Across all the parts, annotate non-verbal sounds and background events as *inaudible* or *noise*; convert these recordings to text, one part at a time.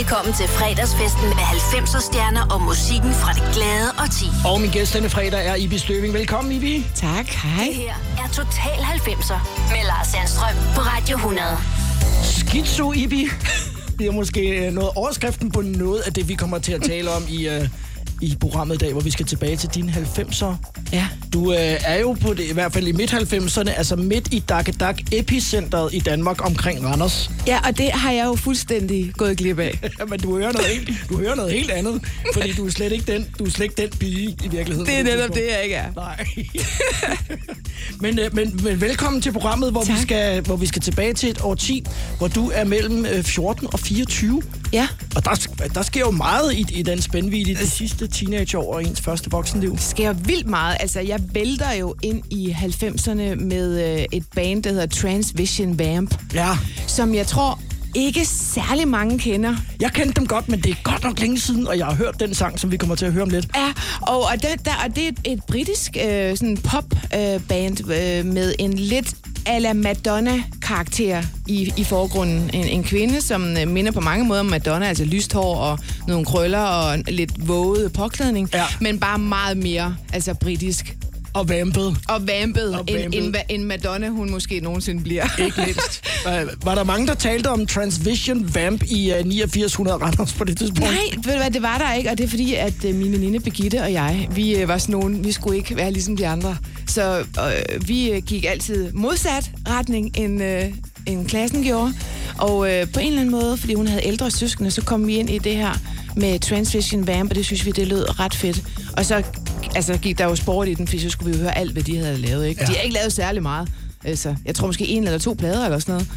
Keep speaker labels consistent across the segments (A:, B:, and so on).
A: Velkommen til fredagsfesten med 90'er stjerner og musikken fra det glade og ti.
B: Og min gæst denne fredag er Ibi Støving. Velkommen, Ibi.
C: Tak, hej.
A: Det her er Total 90'er med Lars Sandstrøm på Radio 100.
B: Schizo, Ibi. *laughs* Det er måske øh, noget overskriften på noget af det, vi kommer til at tale om i, uh, i programmet i dag, hvor vi skal tilbage til dine 90'er.
C: Ja.
B: Du øh, er jo på det, i hvert fald i midt-90'erne, altså midt i Dak epicentret i Danmark omkring Randers.
C: Ja, og det har jeg jo fuldstændig gået glip af. *laughs*
B: Men du hører noget helt, du hører noget helt andet, fordi du er slet ikke den, du er slet ikke den pige i virkeligheden.
C: Det er netop det, jeg ikke er.
B: Nej. *laughs* men, øh, men, men velkommen til programmet, hvor vi,
C: Tak.
B: skal, hvor vi skal tilbage til et år 10, hvor du er mellem øh, 14 og 24.
C: Ja,
B: Og der, der sker jo meget i, i den spændvidde de sidste teenageår og ens første voksenliv.
C: det sker vildt meget. Altså, jeg vælter jo ind i 90'erne med øh, et band, der hedder Transvision Vamp,
B: Ja,
C: som jeg tror ikke særlig mange kender.
B: jeg kendte dem godt, men det er godt nok længe siden, og jeg har hørt den sang, som vi kommer til at høre om lidt.
C: Ja, og, og, det, der, og det er et, et britisk øh, sådan pop-band øh, band, øh, med en lidt a la Madonna-karakter i, i forgrunden. En, en kvinde, som øh, minder på mange måder om Madonna, altså lyst hår og nogle krøller og lidt våget påklædning,
B: Ja.
C: men bare meget mere altså britisk.
B: Og vampet,
C: Og vampet,
B: Og vampet.
C: end, end Madonna hun måske nogensinde bliver. *laughs*
B: ikke mindst. Øh, Var der mange, der talte om Transvision Vamp i uh, 8900 Randers på det tidspunkt?
C: Nej, ved du hvad, det var der ikke, og det er fordi, at øh, min veninde Birgitte og jeg, vi øh, var sådan nogen, vi skulle ikke være ligesom de andre. Så øh, vi øh, gik altid modsat retning, end, øh, end klassen gjorde. Og øh, på en eller anden måde, fordi hun havde ældre søskende, så kom vi ind i det her med Transvision Vamp, og det synes vi, det lød ret fedt. Og så altså, gik der jo sport i den, for så skulle vi jo høre alt, hvad de havde lavet. Ikke?
B: Ja.
C: De har ikke lavet særlig meget. Altså, jeg tror måske en eller to plader eller sådan noget.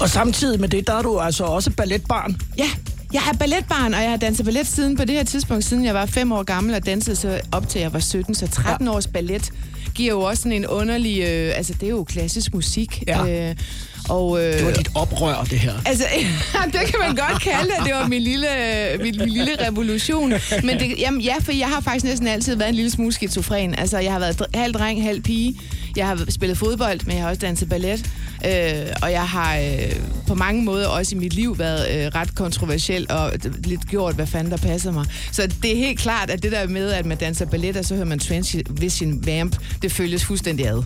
B: Og samtidig med det, der er du altså også balletbarn.
C: Ja, jeg er balletbarn, og jeg har danset ballet siden på det her tidspunkt, siden jeg var fem år gammel, og dansede så op til jeg var 17, så 13 års ballet giver jo også sådan en underlig, øh, altså det er jo klassisk musik.
B: Ja.
C: Øh, og, øh,
B: Det var dit oprør, det her.
C: Altså, *laughs* det kan man godt kalde det. Det var min lille, min, min lille revolution. Men det, jamen, ja, for jeg har faktisk næsten altid været en lille smule skizofren. Altså, jeg har været halv dreng, halv pige. Jeg har spillet fodbold, men jeg har også danset ballet. Øh, og jeg har øh, på mange måder også i mit liv været øh, ret kontroversiel og lidt gjort, hvad fanden der passer mig. Så det er helt klart, at det der med, at man danser ballet, og så hører man Transvision Vamp, det følges fuldstændig ad.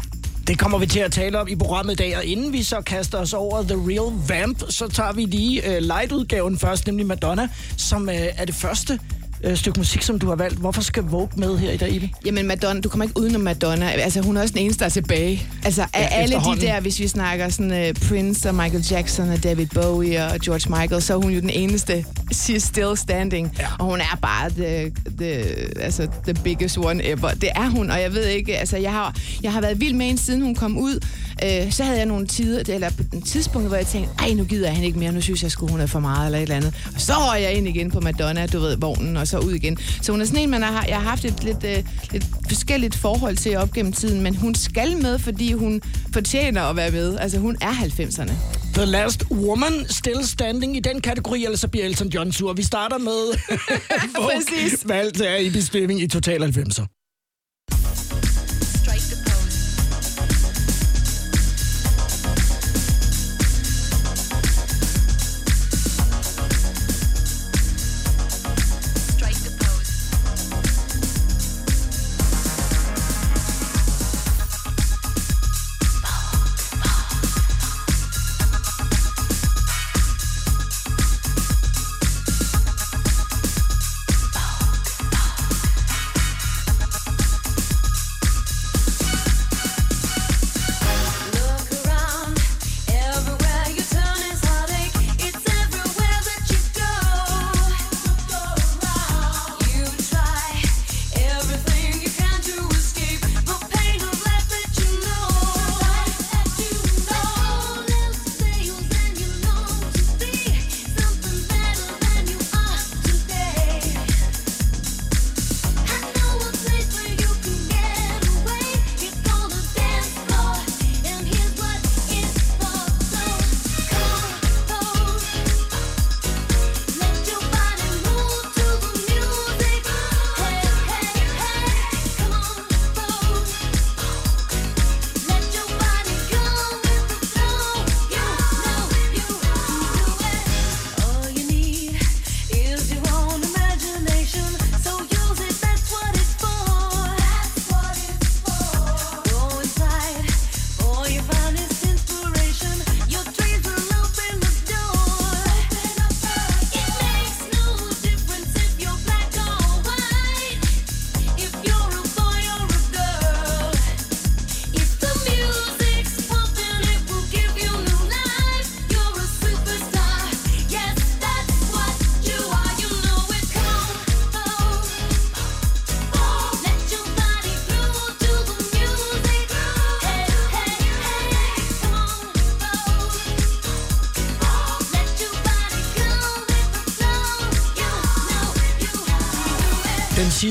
B: Det kommer vi til at tale om i programmet i dag, og inden vi så kaster os over The Real Vamp, så tager vi lige uh, light-udgaven først, nemlig Madonna, som uh, er det første uh, stykke musik, som du har valgt. Hvorfor skal Vogue med her i dag, Ibi?
C: Jamen Madonna, du kommer ikke udenom Madonna. Altså hun er også den eneste, der er tilbage. Altså af
B: Ja,
C: alle de der, hvis vi snakker sådan uh, Prince og Michael Jackson og David Bowie og George Michael, så er hun jo den eneste, she's still standing.
B: Ja.
C: Og hun er bare the, the, altså, the biggest one ever. Det er hun, og jeg ved ikke, altså jeg har, jeg har været vild med hende, siden hun kom ud. Uh, så havde jeg nogle tider, eller på en tidspunkt, hvor jeg tænkte, ej, nu gider jeg hende ikke mere, nu synes jeg sgu, hun er for meget, eller et eller andet. Og så røg jeg ind igen på Madonna, du ved, vognen, og så ud igen. Så hun er sådan en, man har, jeg har haft et lidt, øh, lidt forskelligt forhold til op gennem tiden, men hun skal med, fordi hun fortjener at være med. Altså, hun er 90'erne.
B: The Last Woman Still Standing i den kategori, ellers så bliver Elton John sur. Vi starter med *laughs* *laughs* Vogue, valgt af Ibi Støving i Total 90'er.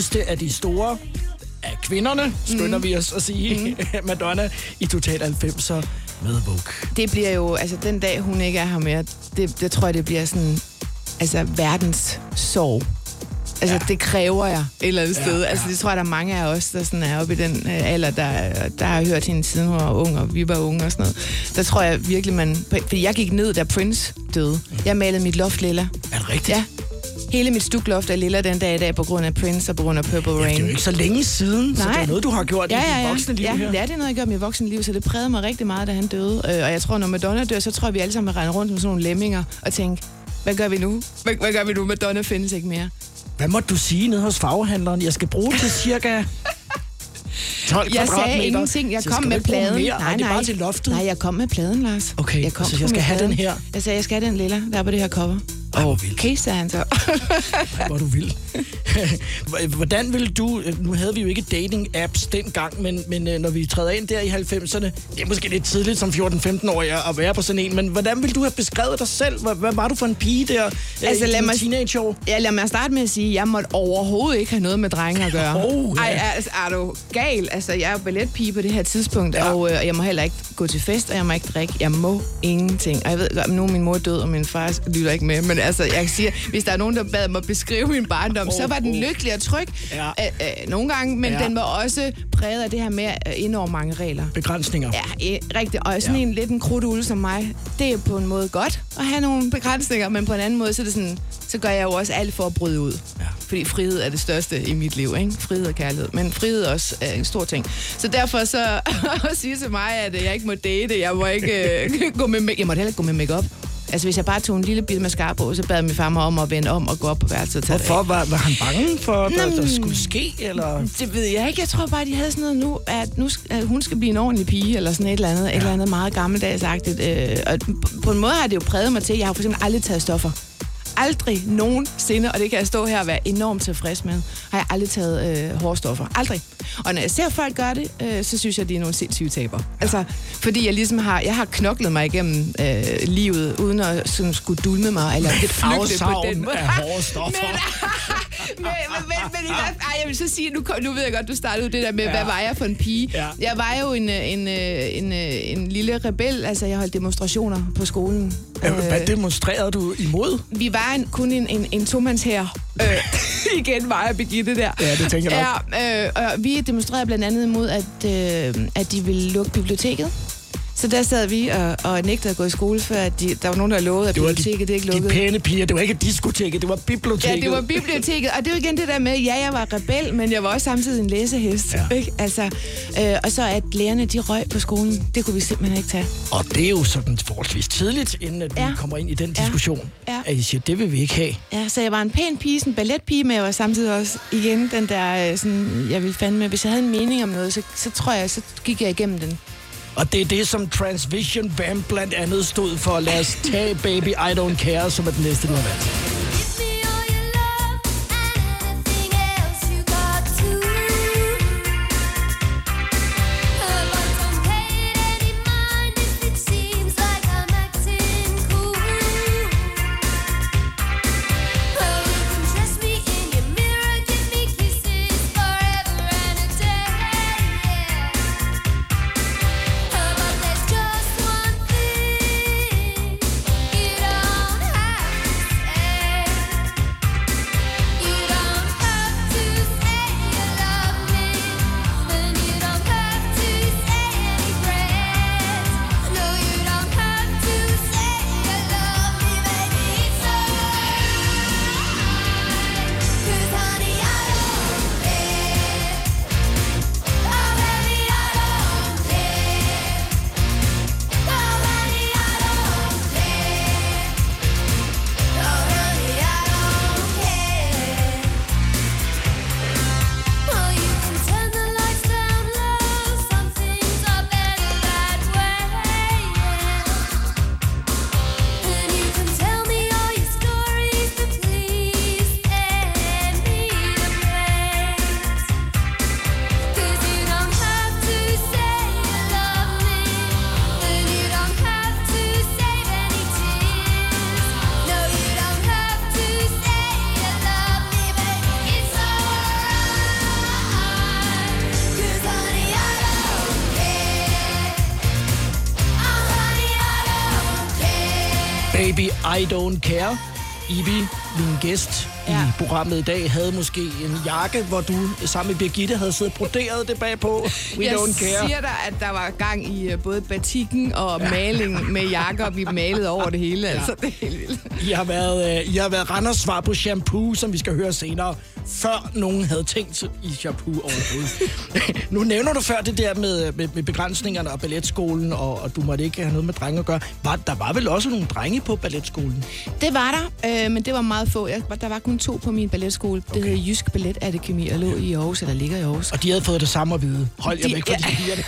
B: Sidste af de store af kvinderne, skynder mm. vi os at sige, mm. *laughs* Madonna i Total 90'er med Vogue.
C: Det bliver jo, altså den dag, hun ikke er her mere, det, det tror jeg, det bliver sådan, altså verdens sorg. Altså, ja. det kræver jeg et eller andet ja, sted. Altså, det tror jeg, der er mange af os, der sådan er oppe i den øh, alder, der, der har hørt hende siden hun var ung, og vi var unge og sådan noget. Der tror jeg virkelig, man... Fordi jeg gik ned, da Prince døde. Jeg malede mit loft lilla.
B: Er det rigtigt?
C: Ja. Hele mit stukloft er lilla den dag i dag på grund af Prince og på grund af Purple Rain. Ja, det
B: er jo ikke så længe siden, Nej. så det er noget, du har gjort ja, ja, ja. i dit voksne liv
C: ja,
B: her.
C: Ja, det er noget, jeg gør i mit voksne liv, så det prægede mig rigtig meget, da han døde. Øh, og jeg tror, når Madonna dør, så tror jeg, vi alle sammen regner rundt som sådan nogle lemminger og tænke, hvad gør vi nu? Hvad, hvad gør vi nu? Madonna findes ikke mere.
B: Hvad måtte du sige nede hos farvehandleren? Jeg skal bruge til cirka 12
C: Jeg sagde ingenting. Jeg kom med pladen.
B: Mere. Nej, nej. Det er bare til loftet.
C: Nej, jeg kom med pladen, Lars.
B: Okay,
C: jeg kom
B: så jeg skal have den her.
C: Jeg sagde, jeg skal have den lilla, der er på det her cover.
B: Ej.
C: Okay, sagde han så.
B: Ej, hvor du vil. *laughs* Hvordan vil du... Nu havde vi jo ikke dating-apps dengang, men, men øh, når vi træder ind der i 90'erne, det er måske lidt tidligt som 14-15-årig at være på sådan en, men hvordan vil du have beskrevet dig selv? Hvad, hvad var du for en pige der øh,
C: altså,
B: i
C: lad mig,
B: teenageår?
C: Ja, lad mig starte med at sige, at jeg måtte overhovedet ikke have noget med drenge at gøre.
B: Oh, ja.
C: Ej, altså, er du gal? Altså, jeg er jo balletpige på det her tidspunkt, ja. og øh, jeg må heller ikke gå til fest, og jeg må ikke drikke. Jeg må ingenting. Og jeg ved godt, nu er min mor død, og min far lytter ikke med, men altså, jeg kan sige, hvis der er nogen, der bad mig beskrive min barndom, oh, så var den lykkelig og tryg ja. øh, øh, nogle gange, men ja. den var også præget af det her med øh, enormt mange regler.
B: Begrænsninger.
C: Ja, øh, rigtigt. Og sådan ja. en lidt en krudtulle som mig, det er på en måde godt at have nogle begrænsninger, men på en anden måde, så, er det sådan, så gør jeg jo også alt for at bryde ud. Ja. Fordi frihed er det største i mit liv, ikke? Frihed og kærlighed. Men frihed også er en stor ting. Så derfor så *laughs* at sige til mig, at jeg ikke må date, jeg må ikke øh, *laughs* gå med, jeg må heller ikke gå med makeup. Altså, hvis jeg bare tog en lille bil mascara på, så bad min far mig om at vende om og gå op på værelset.
B: Hvorfor? Var, var han bange for, at der, der skulle ske? Eller?
C: Det ved jeg ikke. Jeg tror bare, de havde sådan noget nu, at, nu, at hun skal blive en ordentlig pige, eller sådan et eller andet, ja. et eller andet meget gammeldagsagtigt. Øh, og på en måde har det jo præget mig til, jeg har for eksempel aldrig taget stoffer aldrig nogensinde, og det kan jeg stå her og være enormt tilfreds med, har jeg aldrig taget øh, hårstoffer. Aldrig. Og når jeg ser folk gøre det, øh, så synes jeg, de er nogle sindssyge taber. Altså, fordi jeg ligesom har, jeg har knoklet mig igennem øh, livet, uden at sådan, skulle dulme mig, eller
B: lidt flygte på den måde. af hårstoffer. *laughs*
C: men, *laughs* men, men, men, ej, jeg vil så sige, nu, nu ved jeg godt, du startede det der med, ja. hvad var jeg for en pige? Ja. Jeg var jo en, en, en, en, en lille rebel, altså jeg holdt demonstrationer på skolen.
B: Ja, hvad demonstrerede du imod?
C: Vi var en, kun en, en, en tomands her. Øh, *laughs* igen var jeg Birgitte der.
B: Ja, det tænker jeg
C: nok. Ja, øh, og vi demonstrerede blandt andet imod, at, øh, at de ville lukke biblioteket. Så der sad vi og, og nægtede at gå i skole, før at de, der var nogen, der lovede, at det biblioteket de, det ikke lukkede.
B: De pæne piger, det var ikke diskoteket, det var biblioteket.
C: Ja, det var biblioteket. Og det var igen det der med, ja, jeg var rebel, men jeg var også samtidig en læsehest. Ja. Ikke? Altså, øh, og så at lærerne, de røg på skolen, det kunne vi simpelthen ikke tage.
B: Og det er jo sådan forholdsvis tidligt, inden at ja. vi kommer ind i den diskussion, ja. Ja. at I siger, det vil vi ikke have.
C: Ja, så jeg var en pæn pige, en balletpige, men jeg var samtidig også igen den der, øh, sådan, jeg ville fandme, hvis jeg havde en mening om noget, så, så tror jeg, så gik jeg igennem den.
B: Og det er det, som Transvision Vamp blandt andet stod for. Lad os tage Baby I Don't Care, som er den næste, du har valgt. I don't care. Ibi, min gæst ja.
C: Ja.
B: i programmet i dag, havde måske en jakke, hvor du sammen med Birgitte havde siddet broderet det bagpå. We
C: jeg
B: don't care.
C: siger dig, at der var gang i uh, både batikken og ja. maling med jakker. Vi malede over det hele. Altså, det er helt vildt.
B: I har været, øh, I har været Randers svar på shampoo, som vi skal høre senere, før nogen havde tænkt i shampoo overhovedet. *laughs* nu nævner du før det der med, med, med begrænsningerne og balletskolen, og, og du måtte ikke have noget med drenge at gøre. Var, der var vel også nogle drenge på balletskolen?
C: Det var der, øh, men det var meget få. Jeg, der var kun to på min balletskole. Det
B: Okay.
C: hed Jysk Ballet Akademi og lå i Aarhus, eller ligger i Aarhus.
B: Og de havde fået det samme at vide. Hold jer
C: De-
B: væk fra *laughs*
C: ja.
B: de piger. der.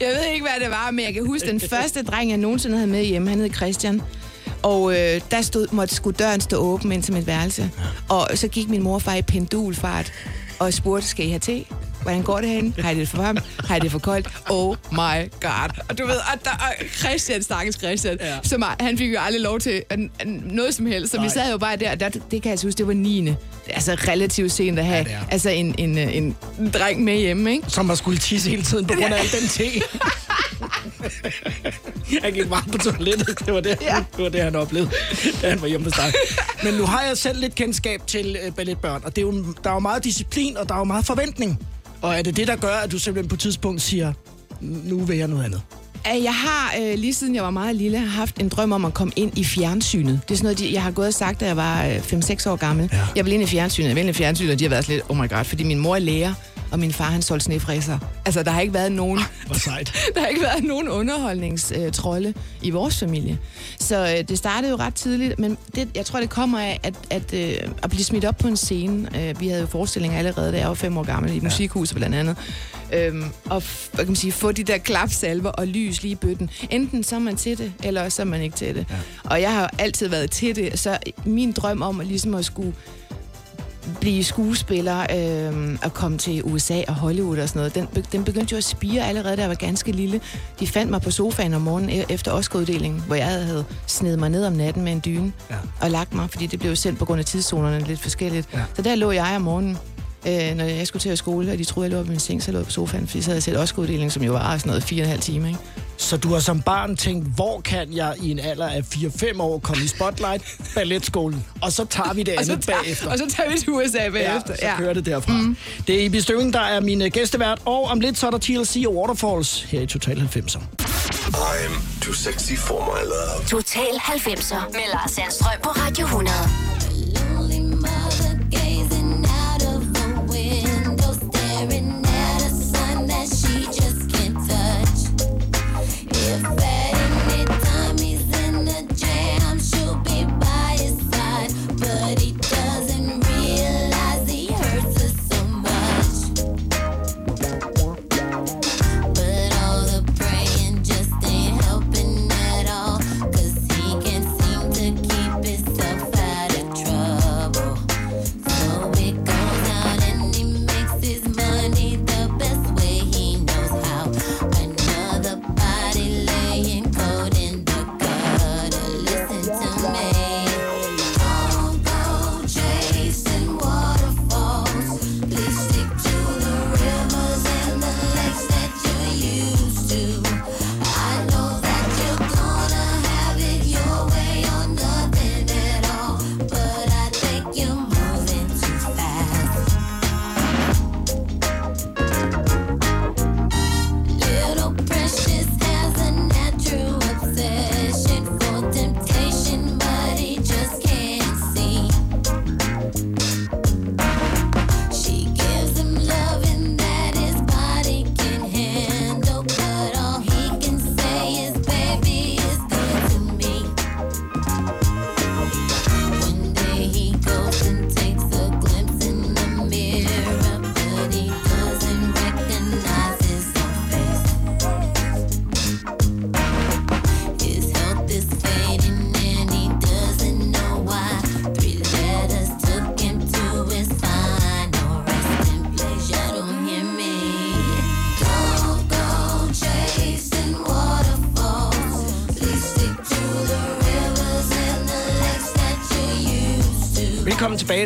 C: Jeg ved ikke, hvad det var, men jeg kan huske, den første dreng, jeg nogensinde havde med hjemme, han hed Christian. Og øh, der stod, måtte skulle døren stå åben ind til mit værelse. Og så gik min morfar i pendulfart og spurgte, skal I have te? Hvordan går det hen? Har I det for varmt? Har I det for koldt? Oh my god. Og du ved, og, der, og Christian, stakkels Christian,
B: Ja.
C: ja. som, han fik jo aldrig lov til noget som helst. Så
B: Nej.
C: vi sad jo bare der, og der, det kan jeg altså huske, det var 9. Det er altså relativt sent at have
B: er.
C: altså en, en, en, en dreng med hjemme, ikke?
B: Som har skulle tisse hele tiden på grund af al den te. *laughs* *laughs* han gik bare på toilettet. Det var det, ja. Det, var det han oplevede, da han var hjemme hos dig. Men nu har jeg selv lidt kendskab til øh, balletbørn, og det er jo, der er jo meget disciplin, og der er jo meget forventning. Og er det det, der gør, at du simpelthen på et tidspunkt siger, nu vil jeg noget andet?
C: Jeg har øh, lige siden jeg var meget lille haft en drøm om at komme ind i fjernsynet. Det er sådan noget, de- jeg har gået og sagt, da jeg var øh, 5-6 år gammel.
B: Ja.
C: Jeg vil ind i fjernsynet, jeg vil ind i fjernsynet, og de har været lidt, oh my god, fordi min mor er læger, og min far han solgte snefræser. Altså, der har ikke været nogen...
B: Hvor sejt. *laughs*
C: Der har ikke været nogen underholdningstrolde i vores familie. Så øh, det startede jo ret tidligt, men det, jeg tror, det kommer af at, at, øh, at blive smidt op på en scene. Øh, vi havde jo forestillinger allerede, da jeg var fem år gammel, i musikhuset blandt andet. Øhm, og hvad kan man sige, få de der klapsalver og lys lige i bøtten. Enten så er man til det, eller så er man ikke til det. Ja. Og jeg har altid været til det, så min drøm om at, ligesom at skulle blive skuespiller øh, og komme til USA og Hollywood og sådan noget, den, den begyndte jo at spire allerede, da jeg var ganske lille. De fandt mig på sofaen om morgenen e- efter Oscar-uddelingen, hvor jeg havde snedet mig ned om natten med en dyne
B: Ja.
C: og lagt mig, fordi det blev jo sendt på grund af tidszonerne lidt forskelligt.
B: Ja.
C: Så der lå jeg om morgenen, øh, når jeg skulle til at skole, og de troede, jeg lå på min seng, så lå jeg på sofaen, fordi så havde jeg set Oscar-uddelingen, som jo var sådan noget fire og en halv time, ikke?
B: Så du har som barn tænkt, hvor kan jeg i en alder af 4-5 år komme i spotlight? Balletskolen. Og så tager vi det
C: Og
B: andet
C: tager,
B: bagefter.
C: og så tager vi til USA
B: Ja,
C: bagefter.
B: så kører det derfra. Mm. Det er Ibi Støving, der er min øh, gæstevært, og om lidt så er der TLC og Waterfalls her i Total 90'er.
D: I'm too sexy for my love.
A: Total 90'er med Lars Sandstrøm på Radio 100.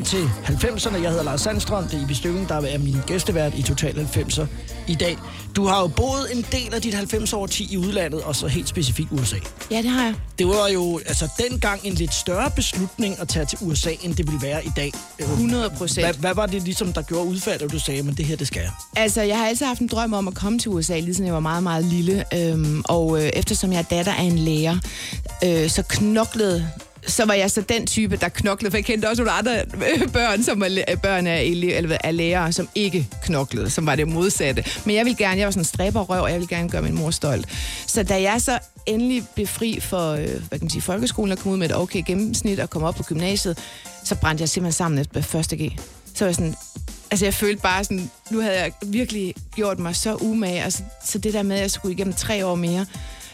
B: tilbage til 90'erne. Jeg hedder Lars Sandstrøm. Det er Ibi Støving, der er min gæstevært i Total 90'er i dag. Du har jo boet en del af dit 90-årti i udlandet, og så helt specifikt USA.
C: Ja, det har jeg.
B: Det var jo altså dengang en lidt større beslutning at tage til USA, end det ville være i dag.
C: 100 procent.
B: Hvad, hvad var det ligesom, der gjorde udfaldet, at du sagde, men det her, det skal jeg?
C: Altså, jeg har altid haft en drøm om at komme til USA, lige siden jeg var meget, meget lille. Øhm, og øh, eftersom jeg er datter af en lærer, øh, så knoklede så var jeg så den type, der knoklede, for jeg kendte også nogle andre øh, børn, som var børn af, eller af lærere, som ikke knoklede, som var det modsatte. Men jeg ville gerne, jeg var sådan en stræberrøv, og jeg ville gerne gøre min mor stolt. Så da jeg så endelig blev fri for, øh, hvad kan man sige, folkeskolen og kom ud med et okay gennemsnit og kom op på gymnasiet, så brændte jeg simpelthen sammen efter første G. Så var jeg sådan, Altså, jeg følte bare sådan, nu havde jeg virkelig gjort mig så umage, og så, så det der med, at jeg skulle igennem tre år mere,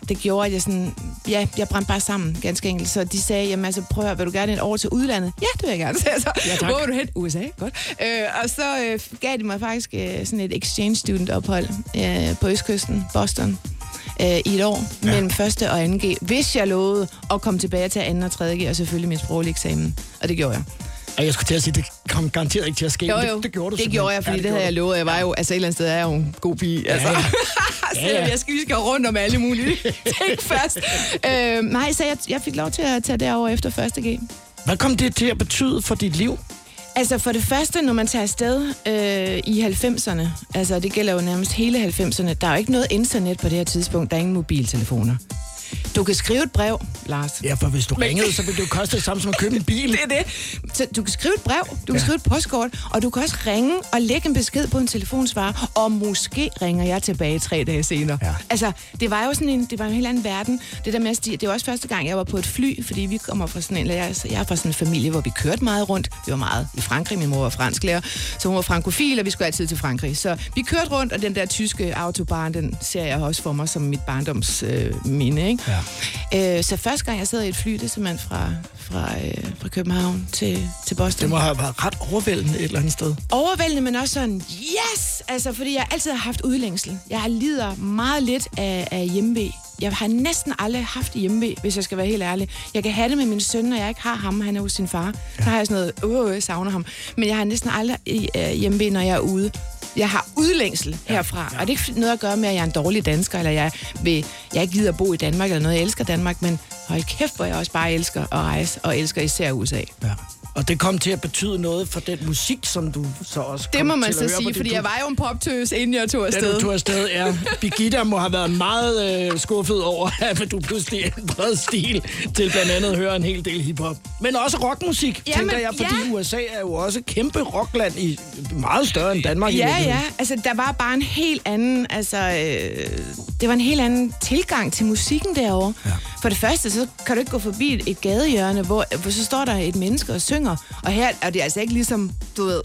C: det gjorde, at jeg sådan, ja, jeg brændte bare sammen, ganske enkelt. Så de sagde, jamen altså, prøv at høre, vil du gerne et år til udlandet? Ja, det vil jeg gerne, så.
B: Ja, tak.
C: Hvor vil du hen? USA, godt. Øh, og så øh, gav de mig faktisk øh, sådan et exchange student ophold øh, på Østkysten, Boston, øh, i et år, ja. mellem første og anden G, hvis jeg lovede at komme tilbage til anden og tredje G, og selvfølgelig min sproglige eksamen. Og det gjorde jeg.
B: Og jeg skulle til at sige, det kom garanteret ikke til at ske.
C: Jo, jo.
B: Det, det gjorde du
C: det
B: simpelthen.
C: gjorde jeg, fordi
B: Ja,
C: det, det havde jeg lovet. Jeg var jo, altså et eller andet sted er jeg jo en god pige. Altså.
B: ja. *laughs*
C: Selvom
B: Ja, ja.
C: jeg skal, skal rundt om alle mulige *laughs* ting først. Øh, nej, så jeg, jeg fik lov til at tage derover efter første G.
B: du. Hvad kom det til at betyde for dit liv?
C: Altså for det første, når man tager afsted øh, i 90'erne, altså det gælder jo nærmest hele 90'erne, der er jo ikke noget internet på det her tidspunkt, der er ingen mobiltelefoner. Du kan skrive et brev, Lars.
B: Ja, for hvis du ringede, så ville det jo koste det samme som at købe en *laughs* bil.
C: Det er det. Så du kan skrive et brev, du kan ja. skrive et postkort, og du kan også ringe og lægge en besked på en telefonsvarer, og måske ringer jeg tilbage tre dage senere.
B: Ja.
C: Altså, det var jo sådan en, det var en helt anden verden. Det der med at stige, det var også første gang, jeg var på et fly, fordi vi kommer fra sådan en, eller jeg, jeg er fra sådan en familie, hvor vi kørte meget rundt. Vi var meget i Frankrig, min mor var fransklærer, så hun var frankofil, og vi skulle altid til Frankrig. Så vi kørte rundt, og den der tyske autobahn, den ser jeg også for mig som mit barndoms øh, minde, ikke? Ja. Øh, så første gang, jeg sad i et fly, det er simpelthen fra, fra, øh, fra København til, til Boston.
B: Det må have været ret overvældende et eller andet sted.
C: Overvældende, men også sådan, yes! Altså, fordi jeg altid har haft udlængsel. Jeg lider meget lidt af, af hjemme Jeg har næsten aldrig haft hjemme hvis jeg skal være helt ærlig. Jeg kan have det med min søn, når jeg ikke har ham. Han er hos sin far. Så har jeg sådan noget, øh, jeg savner ham. Men jeg har næsten aldrig øh, hjemme når jeg er ude. Jeg har udlængsel herfra, og det er ikke noget at gøre med, at jeg er en dårlig dansker, eller jeg, vil, jeg ikke gider at bo i Danmark, eller noget. Jeg elsker Danmark, men hold kæft, hvor jeg også bare elsker at rejse, og elsker især USA.
B: Ja. Og det kom til at betyde noget for den musik, som du så også
C: Det
B: kom
C: må man så sige, fordi jeg var jo en poptøs, inden jeg tog
B: Da
C: afsted.
B: du tog afsted, ja. Birgitta må have været meget øh, skuffet over, *laughs* at du pludselig ændrede stil til blandt andet at høre en hel del hiphop. Men også rockmusik,
C: Jamen,
B: tænker jeg, fordi
C: ja.
B: USA er jo også kæmpe rockland, i, meget større end Danmark. i
C: Ja,
B: virkeligheden.
C: ja. Altså, der var bare en helt anden... Altså, øh, det var en helt anden tilgang til musikken derovre. Ja. For det første, så kan du ikke gå forbi et, et gadehjørne, hvor, hvor så står der et menneske og synger. Og her er det altså ikke ligesom, du ved...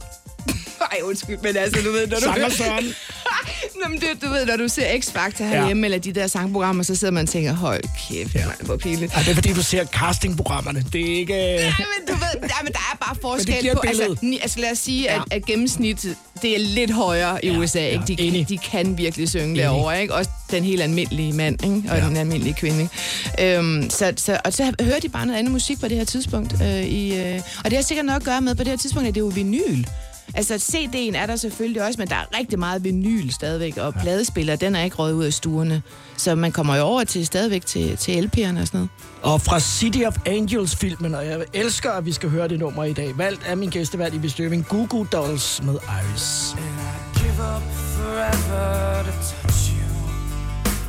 C: *laughs* Ej, undskyld, men altså, du ved, når du...
B: Sanger Søren. *laughs*
C: Nå, men det, du ved, når du ser X-Factor herhjemme, ja. eller de der sangprogrammer, så sidder man og tænker, hold kæft, ja.
B: Ja.
C: man, hvor pinligt.
B: Ej, det er fordi, du ser castingprogrammerne. Det er ikke...
C: Ja, men du ved, ja, men der er bare *laughs* forskel på... Altså, ni, altså lad os sige,
B: Ja.
C: at, at gennemsnittet, det er lidt højere i
B: Ja,
C: USA. Ikke? De,
B: ja,
C: de kan virkelig synge
B: Enig.
C: derovre, ikke? Også den helt almindelige mand, ikke? Og
B: Ja.
C: ja. den almindelige kvinde, ikke? Øhm, så, så, og så hører de bare noget andet musik på det her tidspunkt. Øh, i, øh, og det har sikkert noget at gøre med, på det her tidspunkt, at det er jo vinyl. Altså, CD'en er der selvfølgelig også, men der er rigtig meget vinyl stadigvæk, og pladespiller, den er ikke røget ud af stuerne. Så man kommer jo over til stadigvæk til, til LP'erne og sådan noget.
B: Og fra City of Angels-filmen, og jeg elsker, at vi skal høre det nummer i dag. Valgt af min gæstevært i bestøvning, Goo Goo Dolls med Iris.
E: And I'd give up forever to touch you.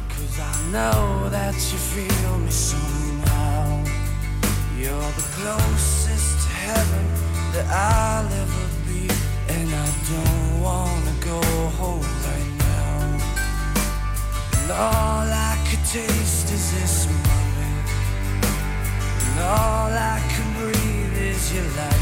E: Cause I know that you feel me somehow. You're the closest to heaven that I'll ever be. Taste is this moment. And all I can breathe is your life.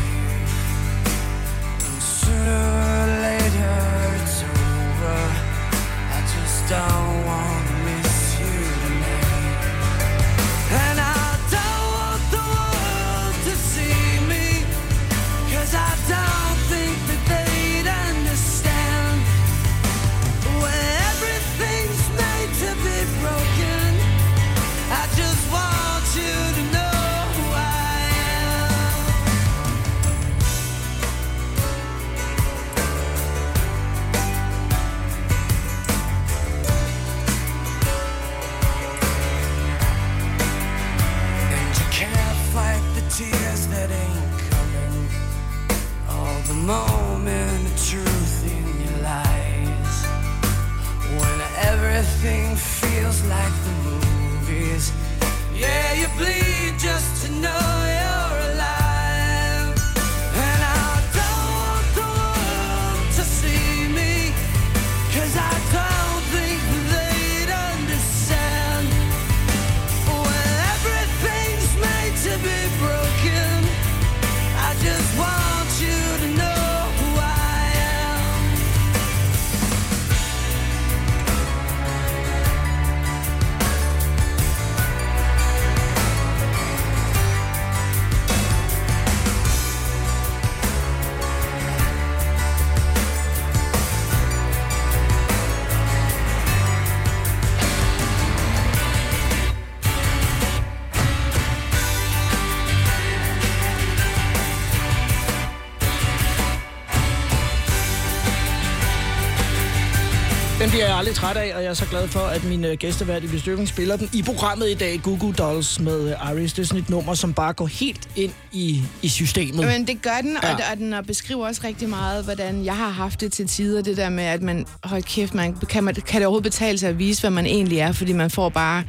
B: Aldrig træt af, og jeg er så glad for, at min øh, gæstevært i Bestøvning spiller den i programmet i dag, Gugu Dolls med øh, Iris. Det er sådan et nummer, som bare går helt ind i, i systemet.
C: Men det gør den,
B: Ja.
C: og, og den beskriver også rigtig meget, hvordan jeg har haft det til tider, det der med, at man, hold kæft, man, kan, man, kan det overhovedet betale sig at vise, hvad man egentlig er, fordi man får bare,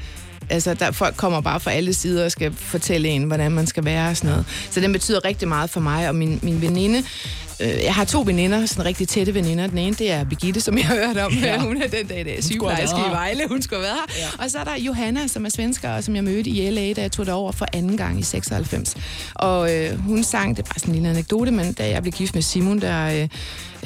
C: altså der, folk kommer bare fra alle sider og skal fortælle en, hvordan man skal være og sådan noget. Så den betyder rigtig meget for mig, og min, min veninde, øh, jeg har to veninder, sådan rigtig tætte veninder. Den ene, det er Birgitte, som jeg har hørt om.
B: Ja. *laughs*
C: Ja. Hun er den dag,
B: have
C: sygeplejerske i. Vejle. Hun skulle været her. Ja. Og så er der Johanna, som er svensker, og som jeg mødte i LA, da jeg tog det over for anden gang i 96. Og øh, hun sang, det er bare sådan en lille anekdote, men da jeg blev gift med Simon, der, øh,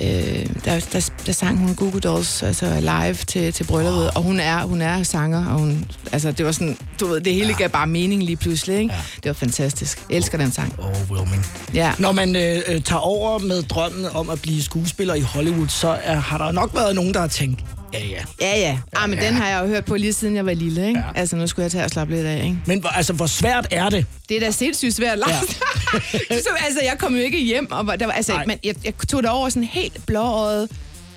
C: øh, der, der, der sang hun Google Dolls altså live til, til brylluppet, og hun er, hun er sanger, og hun, altså det var sådan, du ved, det hele gav bare mening lige pludselig, ikke? Det var fantastisk. Jeg elsker den sang.
B: Overwhelming.
C: Ja.
B: Når man øh, øh, tager over med drømmen om at blive skuespiller i Hollywood, så er, har der nok været nogen, der har tænkt, ja ja.
C: Ja, ja. Ah, men den har jeg jo hørt på lige siden jeg var lille, ikke?
B: Ja.
C: Altså, nu skulle jeg tage og slappe lidt af, ikke?
B: Men altså, hvor svært er det?
C: Det er da sindssygt svært, Lars. Ja. *laughs* så, altså, jeg kom jo ikke hjem, og der var, altså,
B: Nej.
C: men jeg, jeg tog det over sådan helt blåøjet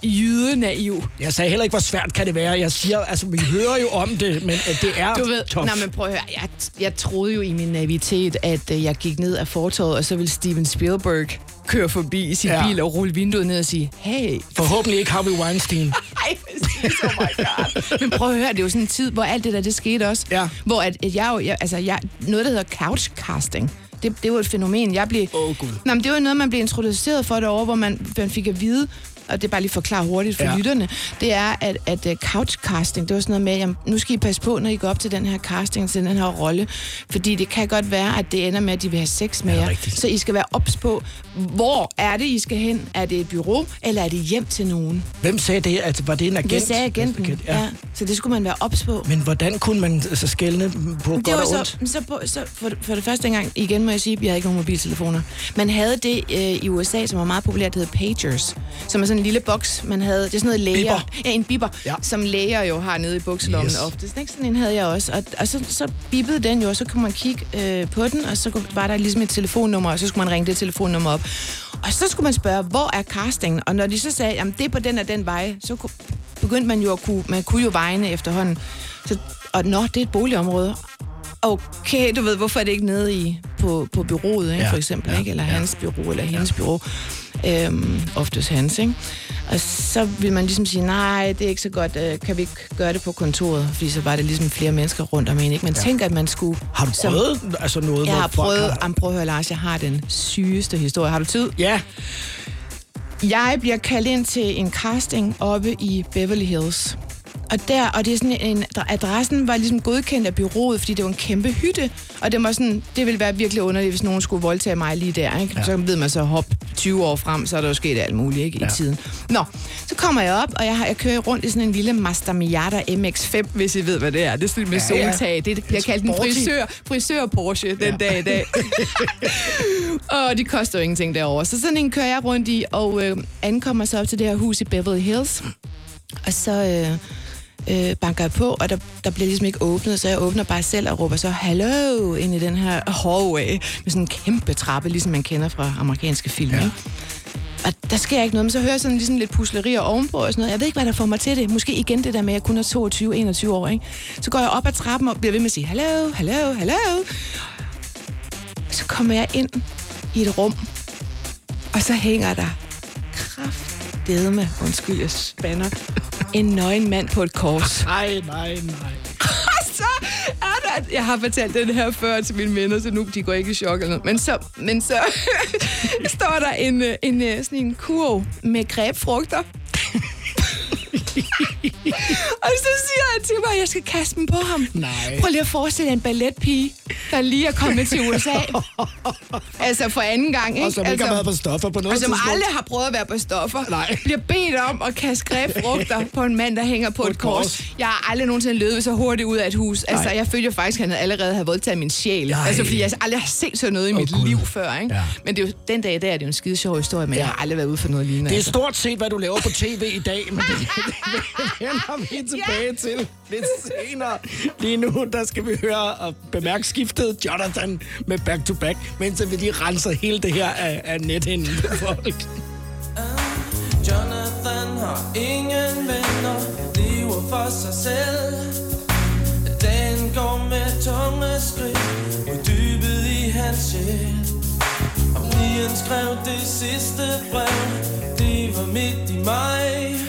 C: jyde-naiv.
B: Jeg sagde heller ikke, hvor svært kan det være. Jeg siger, altså, vi hører jo om det, men at det er
C: Du ved,
B: tough.
C: nej, men prøv at høre, jeg, jeg troede jo i min navitet, at øh, jeg gik ned af fortorvet, og så ville Steven Spielberg køre forbi i sin
B: Ja.
C: bil og rulle vinduet ned og sige, hey,
B: Forhåbentlig ikke Harvey Weinstein. *laughs*
C: Ej, præcis, oh my god. Men prøv at høre, det er jo sådan en tid, hvor alt det der, det skete også.
B: Ja.
C: Hvor at, at jeg jo, jeg, altså jeg, noget, der hedder couchcasting, det, det var et fænomen, jeg blev...
B: Åh, Gud.
C: Nå, men det var noget, man blev introduceret for derovre, hvor man, man fik at vide, og det er bare lige forklare hurtigt for
B: Ja.
C: lytterne, det er, at, at uh, couchcasting, det var sådan noget med, jamen, nu skal I passe på, når I går op til den her casting, til den her rolle, fordi det kan godt være, at det ender med, at de vil have sex med
B: Ja,
C: jer.
B: rigtigt.
C: Så I skal være ops på, hvor er det, I skal hen? Er det et bureau, eller er det hjem til nogen?
B: Hvem sagde det? Altså, var det en agent?
C: Det sagde agenten,
B: Agent,
C: ja. ja. Så det skulle man være ops på.
B: Men hvordan kunne man så skælne på
C: Det
B: godt
C: var
B: og
C: så,
B: ondt?
C: så, på, så for, for det første gang, igen må jeg sige, at jeg havde ikke nogen mobiltelefoner. Man havde det øh, i USA, som var meget populært, det hedder pagers, som er sådan en lille boks, man havde. Det er sådan noget læger.
B: Bipper.
C: Ja, en bipper,
B: Ja.
C: ja. som læger jo har nede i bukselommen
B: Yes.
C: yes. oftest. Ikke? Sådan en havde jeg også. Og, og så, så bippede den jo, og så kunne man kigge øh, på den, og så var der ligesom et telefonnummer, og så skulle man ringe det telefonnummer op. Og så skulle man spørge, hvor er castingen? Og når de så sagde, at det er på den og den vej, så kunne, begyndte man jo at kunne, man kunne jo vejene efterhånden. Så, og nå, det er et boligområde. Okay, du ved, hvorfor er det ikke nede i, på, på byrådet, ikke,
B: Ja,
C: ja, for eksempel,
B: ja,
C: ja, ikke? eller
B: ja.
C: hans bureau, eller hendes bureau. Øhm, oftest hans, ikke? Og så vil man ligesom sige, nej, det er ikke så godt, øh, kan vi ikke gøre det på kontoret? Fordi så var det ligesom flere mennesker rundt om en, ikke? Man ja. tænker, at man skulle...
B: Har du
C: som-
B: prøvet altså noget,
C: Jeg har prøvet,
B: har-
C: jamen, prøv at høre, Lars, jeg har den sygeste historie. Har du tid?
B: Ja,
C: Jeg bliver kaldt ind til en casting oppe i Beverly Hills. Og der, og det er sådan en, adressen var ligesom godkendt af byrådet, fordi det var en kæmpe hytte. Og det var sådan, det ville være virkelig underligt, hvis nogen skulle voldtage mig lige der, ikke? Ja. Så ved man så hop 20 år frem, så er der jo sket alt muligt, ikke? I
B: Ja.
C: tiden. Nå, så kommer jeg op, og jeg, har, jeg kører rundt i sådan en lille Mazda Miata MX-5, hvis I ved, hvad det er. Det er sådan med
B: Ja, ja.
C: soltag. Det bliver kaldt en
B: sporty.
C: frisør, frisør Porsche den dag i dag. *laughs* og de koster jo ingenting derovre. Så sådan en kører jeg rundt i, og øh, ankommer så op til det her hus i Beverly Hills. Og så øh, øh, banker jeg på, og der, der bliver ligesom ikke åbnet, så jeg åbner bare selv og råber så hallo ind i den her hallway med sådan en kæmpe trappe, ligesom man kender fra amerikanske film. Ja. Og der sker ikke noget, men så hører jeg sådan ligesom lidt puslerier ovenpå og sådan noget. Jeg ved ikke, hvad der får mig til det. Måske igen det der med, at jeg kun er 22-21 år, ikke? Så går jeg op ad trappen og bliver ved med at sige, hallo, hallo, hallo. Så kommer jeg ind i et rum, og så hænger der bedme, undskyld, jeg spanner, en nøgen mand på et kors. *laughs*
B: Nej, nej, nej.
C: Så er der... Jeg har fortalt den her før til mine venner, så nu de går ikke i chok eller noget. Men så, men så *laughs* står der en, øh, en, øh, sådan en kurv med grebfrugter. *laughs* *laughs* og så siger han til mig, at jeg skal kaste dem på ham.
B: Nej.
C: Prøv lige at forestille en balletpige, der lige er kommet til USA. *laughs* altså for anden gang, ikke?
B: Og som ikke
C: altså,
B: har været på stoffer på noget
C: og som
B: tidspunkt.
C: aldrig har prøvet at være på stoffer,
B: Nej.
C: bliver bedt om at kaste grebfrugter *laughs* på en mand, der hænger på,
B: På
C: et
B: et
C: kors.
B: kors.
C: Jeg har aldrig nogensinde løbet så hurtigt ud af et hus. Altså,
B: Nej.
C: jeg følte faktisk, at han allerede havde voldtaget min sjæl.
B: Nej.
C: Altså, fordi jeg aldrig har set sådan noget i mit
B: Gud.
C: liv før, ikke?
B: Ja.
C: Men det er jo, den dag i dag er det jo en skide sjov historie, men
B: Ja.
C: jeg har aldrig været ude for noget lignende.
B: Det er
C: altså.
B: stort set, hvad du laver på tv i dag, men det vender vi tilbage til lidt senere. Lige nu, der skal vi høre og bemærke skiftet Jonathan med Back to Back, mens vi lige renser hele det her af, af nethinden på folk.
E: Jonathan har ingen venner, lever for sig selv. Dagen går med tunge skridt, uddybet i hans sjæl. Og pigen skrev det sidste brev, det var midt i maj.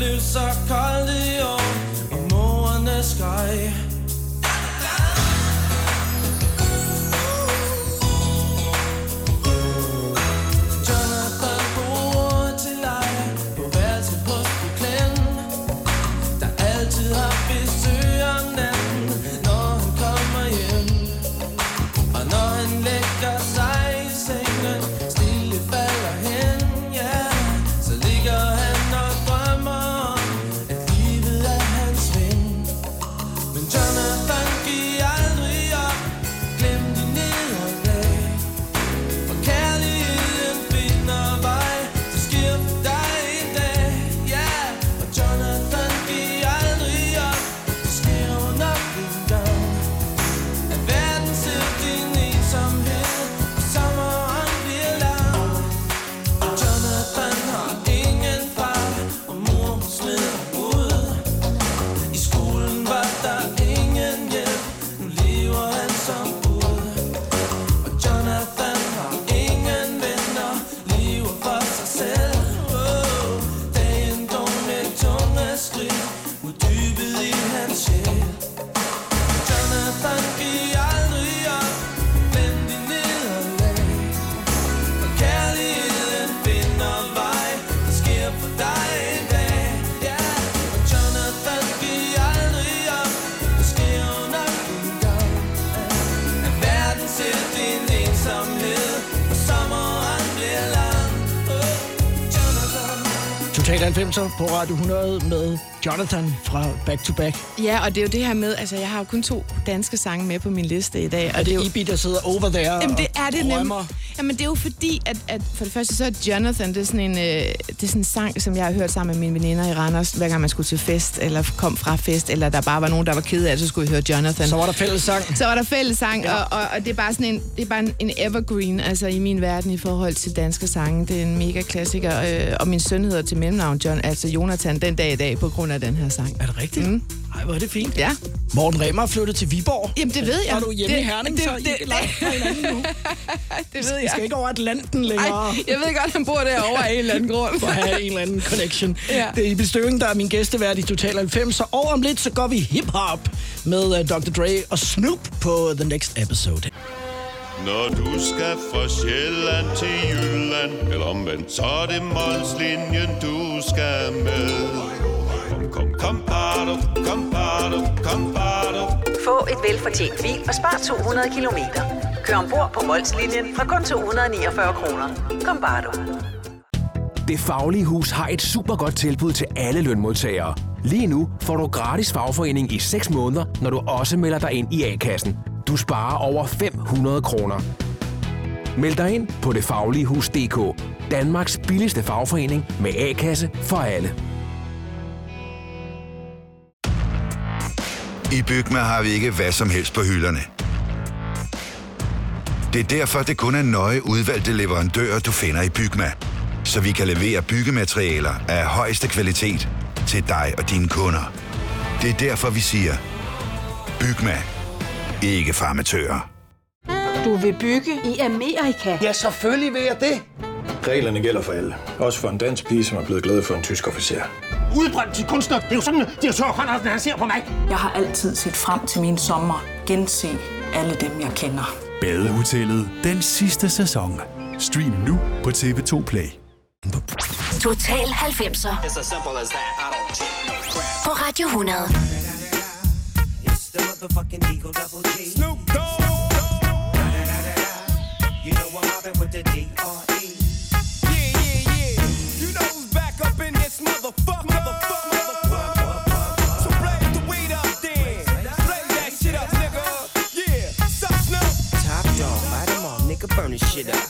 E: Blev så koldt i år, og morerne skreg.
B: 90'er på Radio 100 med Jonathan fra Back to Back.
C: Ja, og det er jo det her med, altså jeg har jo kun to danske sange med på min liste i dag. Og
B: Er det
C: jo,
B: Ibi, der sidder over there
C: Jamen, det er det nemlig.
B: drømmer?
C: Jamen, det er jo fordi, at, at for det første så er Jonathan, det er sådan en, øh, det er sådan en sang, som jeg har hørt sammen med mine veninder i Randers, hver gang man skulle til fest, eller kom fra fest, eller der bare var nogen, der var ked af det, så skulle vi høre Jonathan.
B: Så var der fælles sang.
C: Så var der fællesang,
B: Ja.
C: og, og, og det er bare sådan en, det er bare en, en evergreen, altså i min verden i forhold til danske sange. Det er en mega klassiker, øh, og min søn hedder til mellemnavn John, altså Jonathan, den dag i dag, på grund af den her sang.
B: Er det rigtigt? Mm. Ej, hvor er det fint.
C: Ja.
B: Morten Remmer er flyttet til Viborg.
C: Jamen, det ved jeg.
B: Og du er hjemme
C: Det-
B: i Herning,
C: det-
B: så I
C: det-
B: er langt fra hinanden nu.
C: Det ved
B: I
C: jeg.
B: skal ikke over Atlanten længere.
C: Ej, jeg ved godt, han bor derovre af en eller anden grund.
B: for at have en eller anden connection.
C: Ja.
B: Det er Ibi Støving, der er min gæstevært i Total 90, og om lidt så går vi hip-hop med uh, Dr. Dre og Snoop på The Next Episode.
F: Når du skal fra Sjælland til Jylland Eller omvendt, så er det Molslinjen, du skal med Kom, kom, kom, bado, kom, bado, kom, bado.
G: Få et velfortjent bil og spar 200 kilometer. Kør ombord på Molslinjen fra kun 249 kroner. Kom bare du.
H: Det Faglige Hus har et super godt tilbud til alle lønmodtagere. Lige nu får du gratis fagforening i 6 måneder, når du også melder dig ind i A-kassen. Du sparer over 500 kroner. Meld dig ind på detfagligehus.dk. Danmarks billigste fagforening med A-kasse for alle.
I: I Bygma har vi ikke hvad som helst på hylderne. Det er derfor, det kun er nøje udvalgte leverandører, du finder i Bygma. Så vi kan levere byggematerialer af højeste kvalitet til dig og dine kunder. Det er derfor, vi siger, Bygma. Ikke farmatører.
J: Du vil bygge i Amerika?
K: Ja, selvfølgelig vil jeg det.
L: Reglerne gælder for alle. Også for en dansk pige, som er blevet glad for en tysk officer.
K: Udbrændt til kunstner. Det er jo sådan, at direktør Conradsen, han ser på mig. Jeg har altid set frem til min sommer. Gense alle dem, jeg kender.
M: Badehotellet den sidste sæson. Stream nu på TV2 Play.
D: Total 90'er på Radio 100.
N: Snoop Dogg. You know I'm mobbing with the D.R.E. Yeah, yeah, yeah. You know who's back up in this motherfucker. So
O: all, nigga, burn this shit up.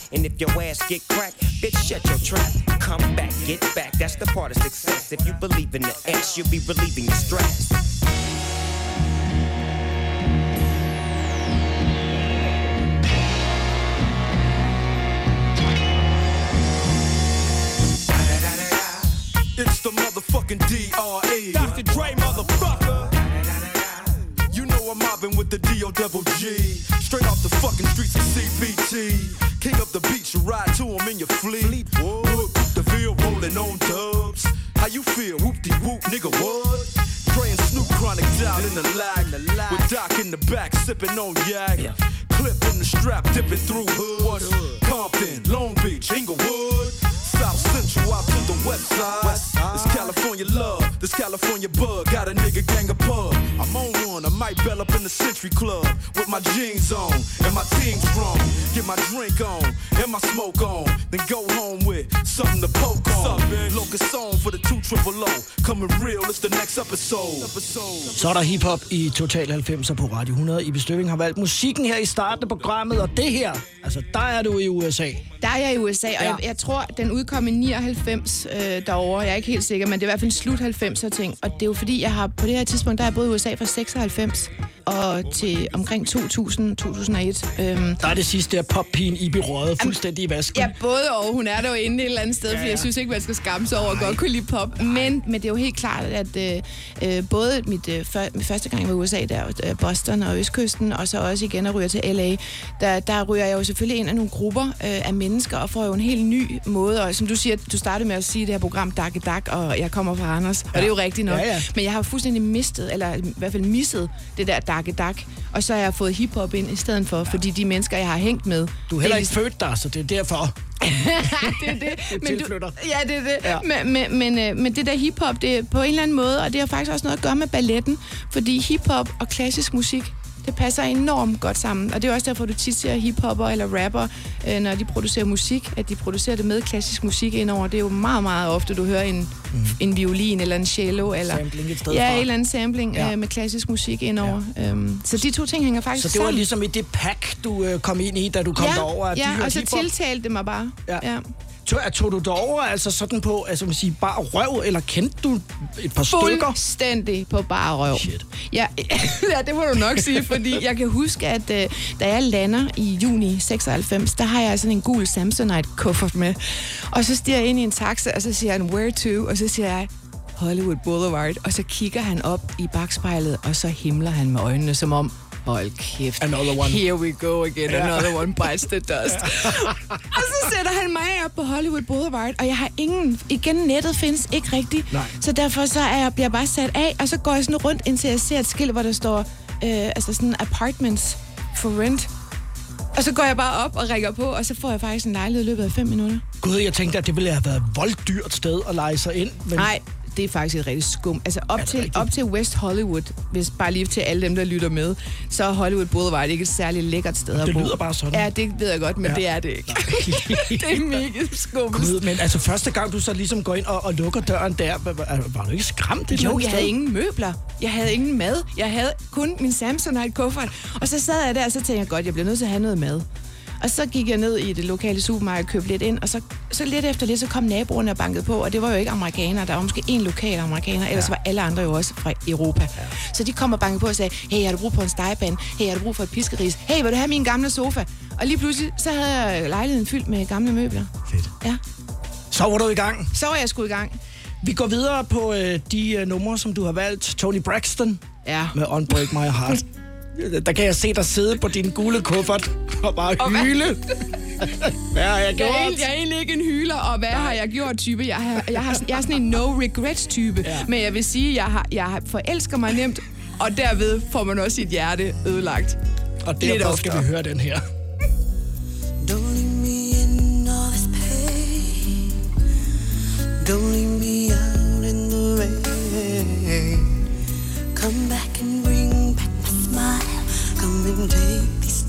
O: And if your ass get cracked, bitch, shut your trap. Come back, get back, that's the part of success. If you believe in the X, you'll be relieving your stress.
N: It's the motherfucking D.R.E. Dr. Dre, motherfucker. You know I'm mobbing with the D.O. double G. Straight off the fucking streets of CPT. King up the beach, you ride to him in your fleet. Whoop, the field rolling on dubs. How you feel? Whoop de whoop, nigga, what? And Snoop chronic down in the lag. With Doc in the back, sipping on yak. Clip in the strap, dipping through hoods. Compton, Long Beach, Inglewood. South Central out to the west side. This California love, this California bug. Got a nigga gang of pub. I'm on one, I might bell up in the Century Club. With my jeans on and my team strong. Get my drink on and my smoke on. Then go home with something to poke on. Locust song for the two triple O. Coming real, it's the next episode.
B: Så er der hiphop i Total 90'er på Radio 100. Ibe Støving har valgt musikken her i starten af programmet, og det her, altså der er du i USA.
C: Der er jeg i USA, og
B: Ja.
C: jeg, jeg tror, den udkom i 99 øh, derovre. Jeg er ikke helt sikker, men det er i hvert fald slut 90'er ting. Og det er jo fordi, jeg har på det her tidspunkt, der har jeg boet i USA fra 96 og til omkring 2000, 2001. Øhm,
B: Der er det sidste der poppigen Ibi røget fuldstændig i vasken.
C: Ja, både og. Hun er der jo inde et eller andet sted, ja,
B: Ja,
C: fordi jeg synes ikke, man skal skamme sig over at godt kunne lide pop. Men, men det er jo helt klart, at øh, øh, både mit, øh, før, mit første gang i USA, der øh, Boston og Østkysten, og så også igen at ryge til LA, der, der ryger jeg jo selvfølgelig ind af nogle grupper øh, af mennesker, og får jo en helt ny måde. Og som du siger, du startede med at sige det her program, Dak Dak, og jeg kommer fra Anders. Og det er jo rigtigt nok.
B: Ja, ja.
C: Men jeg har fuldstændig mistet, eller i hvert fald misset det der Dak Dak. Og så har jeg fået hiphop ind i stedet for, fordi de mennesker, jeg har hængt med...
B: Du er heller
C: er
B: ikke født der, så det er derfor. *laughs*
C: det er det. Men. Du, ja, det er det.
B: Ja.
C: Ja. Men, men, men, øh, men det der hiphop, det er på en eller anden måde, og det har faktisk også noget at gøre med balletten, fordi hiphop og klassisk musik, det passer enormt godt sammen. Og det er også derfor, du tit ser hiphopper eller rapper, øh, når de producerer musik, at de producerer det med klassisk musik indover. Det er jo meget, meget ofte, du hører en, mm. en violin eller en cello. Eller,
B: Sampling et sted
C: Ja,
B: fra.
C: en eller anden sampling
B: Ja.
C: øh, med klassisk musik indover. Ja. Øhm, så de to ting hænger faktisk
B: Så det var
C: sammen.
B: ligesom i det pack, du øh, kom ind i, da du kom
C: ja,
B: derover. at de
C: ja,
B: hørte
C: og så
B: hiphop.
C: tiltalte det mig bare.
B: Ja.
C: ja.
B: Tog, tog du derover altså sådan på, altså man siger, bare røv, eller kendte du et par stykker?
C: Fuldstændig på bare røv.
B: Shit.
C: Ja, *laughs* ja, det må du nok sige, fordi jeg kan huske, at øh, da jeg lander i juni 96, der har jeg sådan en gul Samsonite-kuffert med. Og så stiger jeg ind i en taxa, og så siger han, where to? Og så siger jeg, Hollywood Boulevard. Og så kigger han op i bagspejlet, og så himler han med øjnene, som om, hold kæft,
B: Another one.
C: here we go again,
B: Ja.
C: another one bites the dust. *laughs* og så sætter han mig op på Hollywood Boulevard, og jeg har ingen... Igen, nettet findes ikke rigtigt.
B: Nej.
C: Så derfor så er jeg, bliver jeg bare sat af, og så går jeg sådan rundt, indtil jeg ser et skilt, hvor der står, øh, altså sådan apartments for rent. Og så går jeg bare op og rækker på, og så får jeg faktisk en lejlighed i løbet af fem minutter.
B: Gud, jeg tænkte, at det ville have været et volddyrt sted at lege sig ind. Men
C: Nej, det er faktisk et rigtig skum. Altså op,
B: det
C: til, op til West Hollywood, hvis bare lige til alle dem, der lytter med, så er Hollywood Boulevard ikke et særligt lækkert sted at
B: Det
C: bo.
B: lyder bare sådan.
C: Ja, det ved jeg godt, men
B: Ja.
C: det er det ikke. *laughs* det er *laughs* mega skummelt.
B: Gud, men altså første gang, du så ligesom går ind og, og lukker døren der, var, var- du ikke skræmt? et eller
C: Jo, jeg havde ingen møbler. Jeg havde ingen mad. Jeg havde kun min Samsonite kuffert. Og så sad jeg der, og så tænkte jeg, godt, jeg bliver nødt til at have noget mad. Og så gik jeg ned i det lokale supermarked og købte lidt ind, og så, så lidt efter lidt, så kom naboerne og bankede på, og det var jo ikke amerikanere, der var måske en lokal amerikaner, ellers var alle andre jo også fra Europa. Ja. Så de kom og bankede på og sagde, hey, har du brug for en stegepande? Hey, har du brug for et piskeris? Hey, vil du have min gamle sofa? Og lige pludselig, så havde jeg lejligheden fyldt med gamle møbler.
B: Fedt.
C: Ja,
B: Så var du i gang.
C: så var jeg sgu i gang.
B: Vi går videre på øh, de øh, numre, som du har valgt. Tony Braxton
C: Ja.
B: med Unbreak My Heart. *laughs* Der kan jeg se dig sidde på din gule kuffert og bare
C: Og
B: hyle. *laughs* Hvad har jeg
C: Jeg er,
B: gjort?
C: egentlig- jeg er egentlig ikke en hyler, og hvad har jeg gjort type? Jeg, har, jeg, har, jeg er sådan en no regrets type, ja. men jeg vil sige, jeg, har, jeg forelsker mig nemt, og derved får man også sit hjerte ødelagt.
B: Og derfor skal vi høre den her.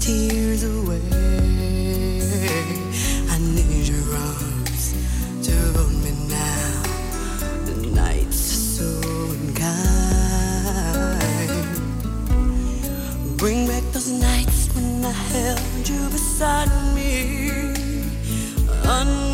P: Tears away. I need your arms to hold me now. The nights so unkind. Bring back those nights when I held you beside me. Unbreak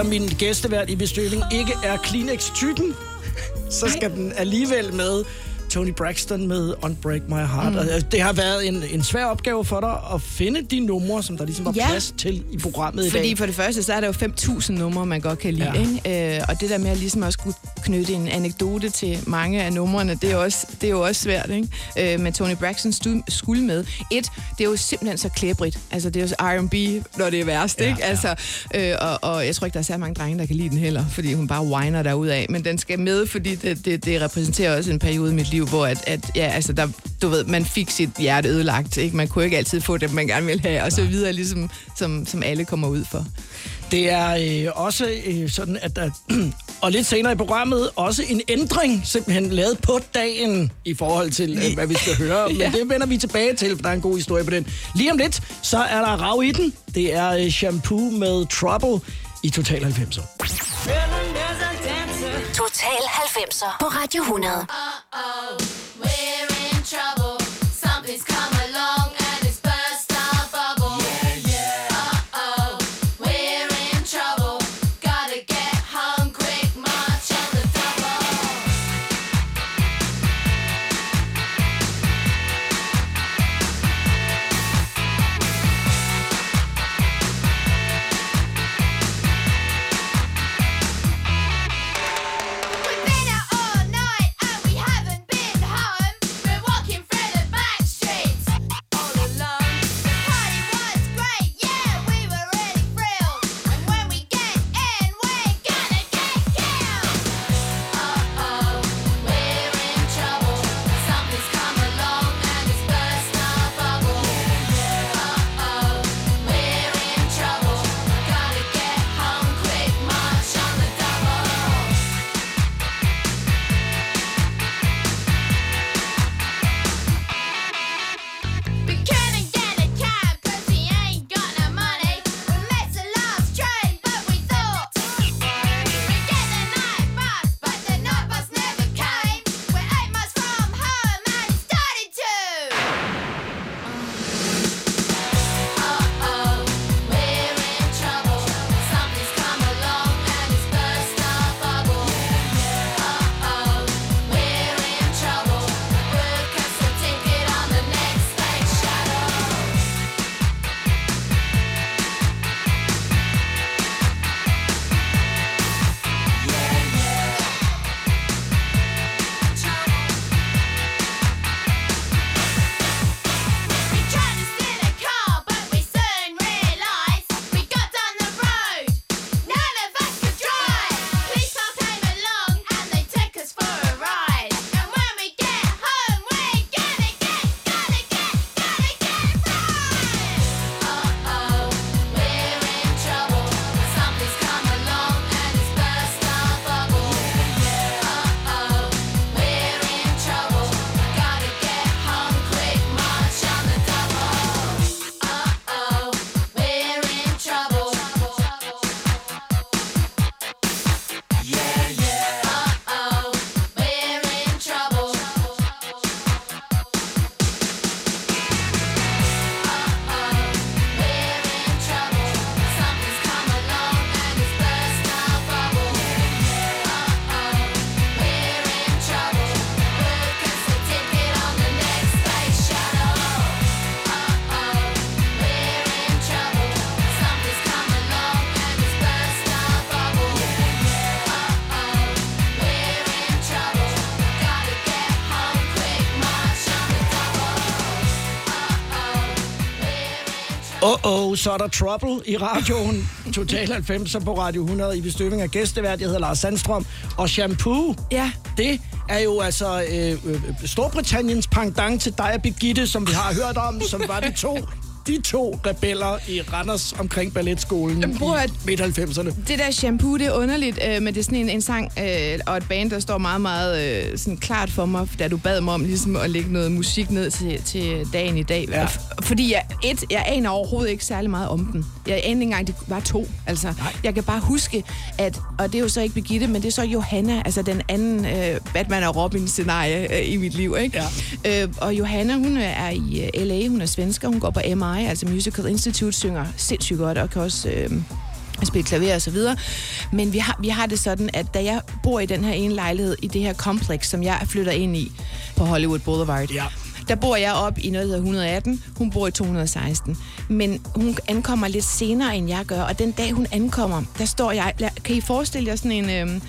B: Selvom min gæstevært i bestøvning ikke er Kleenex-typen, så skal den alligevel med Tony Braxton med Unbreak My Heart.
C: Mm.
B: Mm. Det har været en, en svær opgave for dig at finde de numre, som der ligesom var
C: Ja.
B: plads til i programmet i
C: Fordi
B: dag.
C: for det første, så er der jo 5.000 numre, man godt kan lide.
B: Ja.
C: Ikke? Øh, og det der med at ligesom også kunne knytte en anekdote til mange af numrene, det er jo også, det er jo også svært. Ikke? Øh, men Tony Braxton skulle med. Et, det er jo simpelthen så klæbrigt. Altså, det er jo R&B, når det er værst. Ikke? Altså, øh, og, og jeg tror ikke, der er så mange drenge, der kan lide den heller, fordi hun bare whiner derudad. Men den skal med, fordi det, det, det repræsenterer også en periode i mit liv, hvor at, at, ja, altså, der, du ved, man fik sit hjerte ødelagt. Ikke? Man kunne ikke altid få det, man gerne ville have, og så videre, ligesom, som, som alle kommer ud for.
B: Det er øh, også øh, sådan, at der, *clears throat* og lidt senere i programmet, også en ændring simpelthen lavet på dagen i forhold til, øh, hvad vi skal høre. *laughs* Men
C: Ja.
B: det vender vi tilbage til, for der er en god historie på den. Lige om lidt, så er der rav i den. Det er øh, shampoo med Trouble i Total 90'er.
D: Total 90'er på Radio 100.
A: We're in trouble.
B: Åh, oh, så er der trouble i radioen. Total 90 på Radio 100. I bestøvning af gæstevært. Jeg hedder Lars Sandstrøm. Og shampoo,
C: ja.
B: det er jo altså øh, øh, Storbritanniens pendant til dig og Birgitte, som vi har hørt om, som var de to de to rebeller i Randers omkring balletskolen
C: Bror,
B: i midt-90'erne.
C: Det der shampoo, det er underligt, øh, men det er sådan en, en sang øh, og et band, der står meget, meget øh, sådan klart for mig, da du bad mig om ligesom at lægge noget musik ned til, til dagen i dag.
B: Ja.
C: Fordi jeg, et, jeg aner overhovedet ikke særlig meget om den. Jeg aner ikke engang, det var to. Altså, Nej. jeg kan bare huske, at, og det er jo så ikke Birgitte, men det er så Johanna, altså den anden øh, Batman og Robin-scenarie øh, i mit liv. Ikke? Ja. Øh, og Johanna, hun er i øh, LA, hun er svensker, hun går på MI, altså Musical Institute, synger sindssygt godt, og kan også... Øh, spille klaver og så videre. Men vi har, vi har det sådan, at da jeg bor i den her ene lejlighed, i det her kompleks, som jeg flytter ind i på Hollywood Boulevard,
B: ja
C: der bor jeg op i noget, der hedder 118. Hun bor i 216. Men hun ankommer lidt senere, end jeg gør. Og den dag, hun ankommer, der står jeg... Kan I forestille jer sådan en... Øh,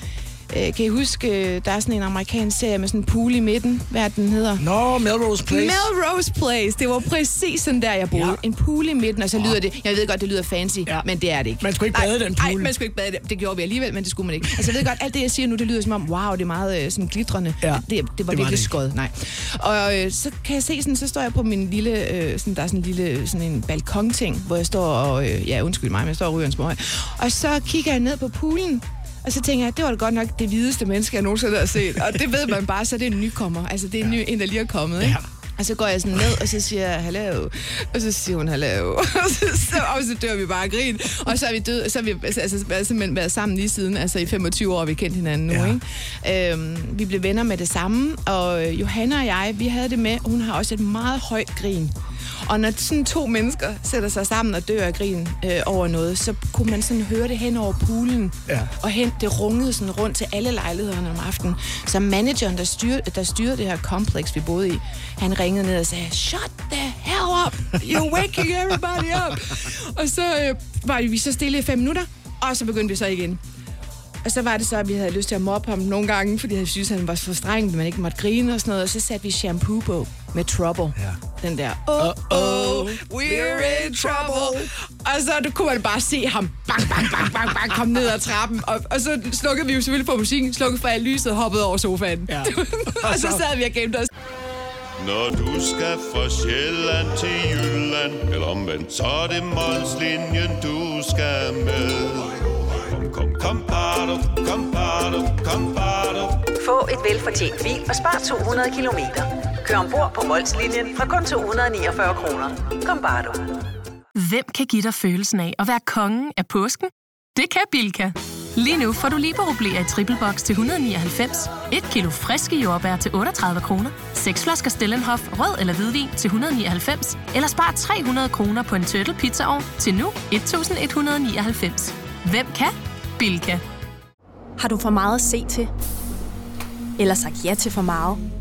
C: øh, kan I huske, øh, der er sådan en amerikansk serie med sådan en pool i midten? Hvad den hedder?
B: Nå, Melrose Place.
C: Melrose Place. Det var præcis sådan der, jeg boede. Ja. En pool i midten, og så lyder det... Jeg ved godt, det lyder fancy, ja. men det er det ikke.
B: Man skulle ikke bade i den
C: Nej,
B: pool.
C: man skulle ikke bade i den. Det gjorde vi alligevel, men det skulle man ikke. Altså, jeg ved godt, alt det, jeg siger nu, det lyder som om, wow, det er meget øh, sådan glitrende.
B: Ja,
C: det, det var
B: det var
C: virkelig
B: det
C: skød. Nej. Og øh, så kan jeg se sådan, så står jeg på min lille, øh, sådan, der er sådan en lille, sådan en balkonting, hvor jeg står og, øh, ja, undskyld mig, men jeg står og ryger en smøg. Og så kigger jeg ned på poolen, og så tænker jeg, det var godt nok det hvideste menneske, jeg nogensinde har set. Og det ved man bare, så det er en nykommer. Altså, det er en, ny, en der lige er kommet, ikke? Og så går jeg sådan ned, og så siger jeg, hallo. Og så siger hun, hallo. *laughs* Og så, så, og så dør vi bare af grin. Og så er vi død, så er vi altså, altså, simpelthen været sammen lige siden. Altså i 25 år har vi kendt hinanden nu, ja. ikke? Øhm, vi blev venner med det samme. Og Johanna og jeg, vi havde det med, hun har også et meget højt grin. Og når sådan to mennesker sætter sig sammen og dør af grin øh, over noget, så kunne man sådan høre det hen over poolen.
B: Ja.
C: Og hen, det rungede sådan rundt til alle lejlighederne om aftenen. Så manageren, der styrede, der styrede det her kompleks, vi boede i, han ringede ned og sagde, shut the hell up! You're waking everybody up! og så øh, var vi så stille i fem minutter, og så begyndte vi så igen. Og så var det så, at vi havde lyst til at mobbe ham nogle gange, fordi jeg synes, han var for streng, at man ikke måtte grine og sådan noget. Og så satte vi shampoo på med Trouble. Ja. Den der, oh, oh, we're in trouble. Og så du kunne man bare se ham bang, bang, bang, bang, bang, komme ned ad trappen. Og, og så slukkede vi jo selvfølgelig på musikken, slukkede for alt lyset og hoppede over sofaen.
B: Ja. *laughs*
C: og så sad vi og gemte os.
F: Når du skal fra Sjælland til Jylland Eller omvendt, så er det Molslinjen, du skal med Kom, kom, kom, bado, kom, bado, kom, bado.
G: Få et velfortjent bil og spar 200 kilometer. Kør ombord på Molslinjen fra kun 249 kroner. Kom bare du.
Q: Hvem kan give dig følelsen af at være kongen af påsken? Det kan Bilka! Lige nu får du liberobleer i triple box til 199, et kilo friske jordbær til 38 kroner, seks flasker Stellenhof rød eller hvidvin til 199, eller spar 300 kroner på en turtle pizzaovn til nu 1199. Hvem kan? Bilka.
R: Har du for meget at se til? Eller sagt ja til for meget?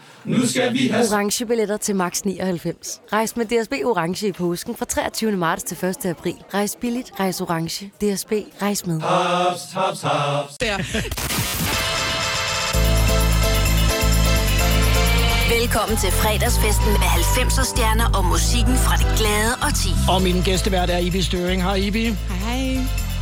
S: Nu skal vi have...
T: Orange billetter til max 99. Rejs med DSB Orange i påsken fra 23. marts til 1. april. Rejs billigt, rejs orange. DSB, rejs med.
S: Haps, haps, haps.
C: Der.
A: Velkommen til fredagsfesten med 90'er stjerner og musikken fra det glade og ti.
B: Og min gæstevært er Ibi Støring. Hej Ibi.
C: Hej.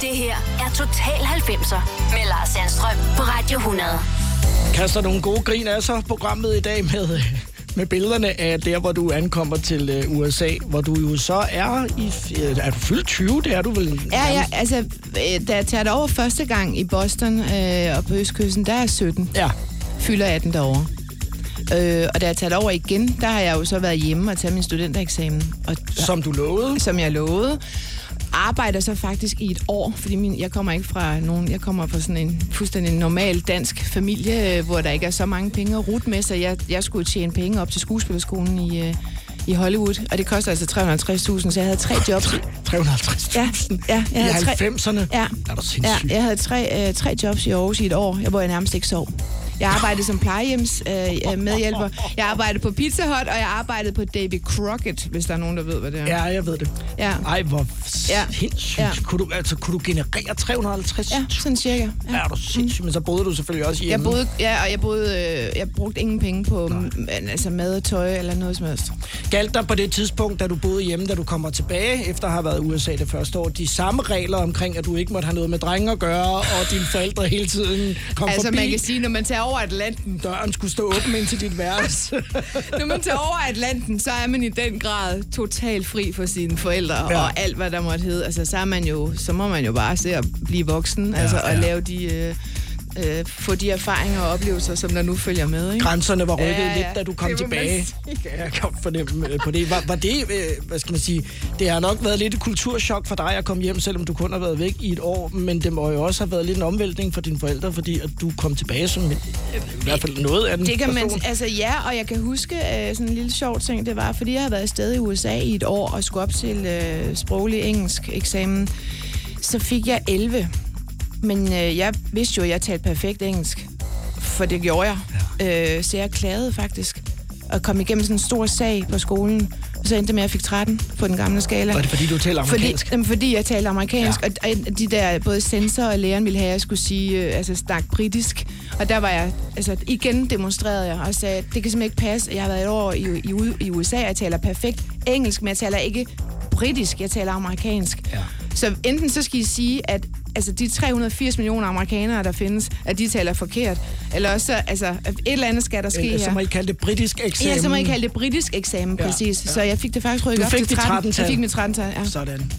A: Det her er Total 90'er med Lars Sandstrøm på Radio 100.
B: Kaster nogle gode grin af sig programmet i dag med, *laughs* med billederne af der, hvor du ankommer til øh, USA, hvor du jo så er i... øh, Er du fyldt 20? Det er du vel?
C: Ja, ja, altså, øh, da jeg tager det over første gang i Boston øh, og på Østkysten, der er jeg 17.
B: Ja.
C: Fylder 18 derovre. Øh, og da jeg tager over igen, der har jeg jo så været hjemme og taget min studentereksamen. Og,
B: som du lovede?
C: Som jeg lovede. Arbejder så faktisk i et år, fordi min, jeg kommer ikke fra nogen, jeg kommer fra sådan en fuldstændig normal dansk familie, øh, hvor der ikke er så mange penge at rute med, så jeg, jeg skulle tjene penge op til skuespillerskolen i, øh, i Hollywood, og det koster altså 350.000, så jeg havde tre jobs.
B: 350.000?
C: Ja, ja. Jeg
B: I
C: havde tre,
B: 90'erne?
C: Ja.
B: Er du
C: ja,
B: sindssyg?
C: jeg havde tre, øh, tre jobs i Aarhus i et år, jeg, hvor jeg nærmest ikke sov. Jeg arbejdede som plejehjems øh, øh, medhjælper. Jeg arbejdede på Pizza Hut, og jeg arbejdede på Davy Crockett, hvis der er nogen, der ved, hvad det er.
B: Ja, jeg ved det.
C: Ja.
B: Ej, hvor
C: Ja.
B: sindssygt.
C: Ja.
B: Kunne, du, altså, kunne du generere 350?
C: Ja, sådan cirka. Ja.
B: Er du sindssygt? Men så boede du selvfølgelig også
C: Jeg
B: hjemme.
C: boede, ja, og jeg, boede, øh, jeg brugte ingen penge på m- altså mad og tøj eller noget som helst.
B: Galt der på det tidspunkt, da du boede hjemme, da du kommer tilbage, efter at have været i USA det første år, de samme regler omkring, at du ikke måtte have noget med drenge at gøre, og dine forældre hele tiden kom
C: altså
B: forbi.
C: man kan sige, når man tager over Atlanten...
B: Døren skulle stå åben ind til dit værelse. *laughs*
C: Når man tager over Atlanten, så er man i den grad totalt fri for sine forældre
B: Ja.
C: og alt, hvad der måtte hedde. Altså, så, er man jo, så må man jo bare se at blive voksen ja, altså, og
B: ja.
C: lave de, øh, øh, få de erfaringer og oplevelser, som der nu følger med. Ikke?
B: Grænserne var rykket
C: Ja, ja,
B: lidt, da du kom
C: det
B: tilbage. Ja, jeg kan fornemme øh, på det. Var, var det, øh, hvad skal man sige, det har nok været lidt et kulturschok for dig at komme hjem, selvom du kun har været væk i et år, men det må jo også have været lidt en omvæltning for dine forældre, fordi at du kom tilbage som en, i hvert fald noget af den
C: Det kan man, altså ja, og jeg kan huske øh, sådan en lille sjov ting, det var, fordi jeg havde været afsted i USA i et år og skulle op til øh, sproglig engelsk eksamen, så fik jeg 11. Men øh, jeg vidste jo, at jeg talte perfekt engelsk, for det gjorde jeg. Ja. Øh, så jeg klagede faktisk og kom igennem sådan en stor sag på skolen, og så endte det med, at jeg fik 13 på den gamle skala.
B: Var det fordi, du taler amerikansk?
C: Fordi, jamen, fordi jeg taler amerikansk, ja. og, de der, både sensor og læreren ville have, at jeg skulle sige, øh, altså snakke britisk. Og der var jeg, altså igen demonstrerede jeg, og sagde, det kan simpelthen ikke passe. Jeg har været et år i, i, i USA, og jeg taler perfekt engelsk, men jeg taler ikke britisk, jeg taler amerikansk.
B: Ja.
C: Så enten så skal I sige, at altså, de 380 millioner amerikanere, der findes, at de taler forkert, eller også, altså, et eller andet skal der ske her.
B: så må I kalde det britisk eksamen.
C: Ja, så må I kalde det britisk eksamen,
B: Ja,
C: præcis.
B: ja.
C: Så jeg fik det faktisk rykket op til
B: dit
C: 13.
B: 13 -tal.
C: Jeg fik mit 13 tal, ja.
B: Sådan. *laughs*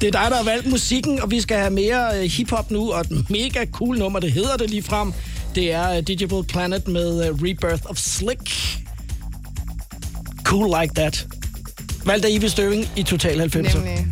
B: det er dig, der har valgt musikken, og vi skal have mere øh, hiphop nu, og et mega cool nummer, det hedder det lige frem. Det er uh, Digital Planet med uh, Rebirth of Slick. Cool like that. Valgt af Ive Støving i Total 90.
C: Nemlig.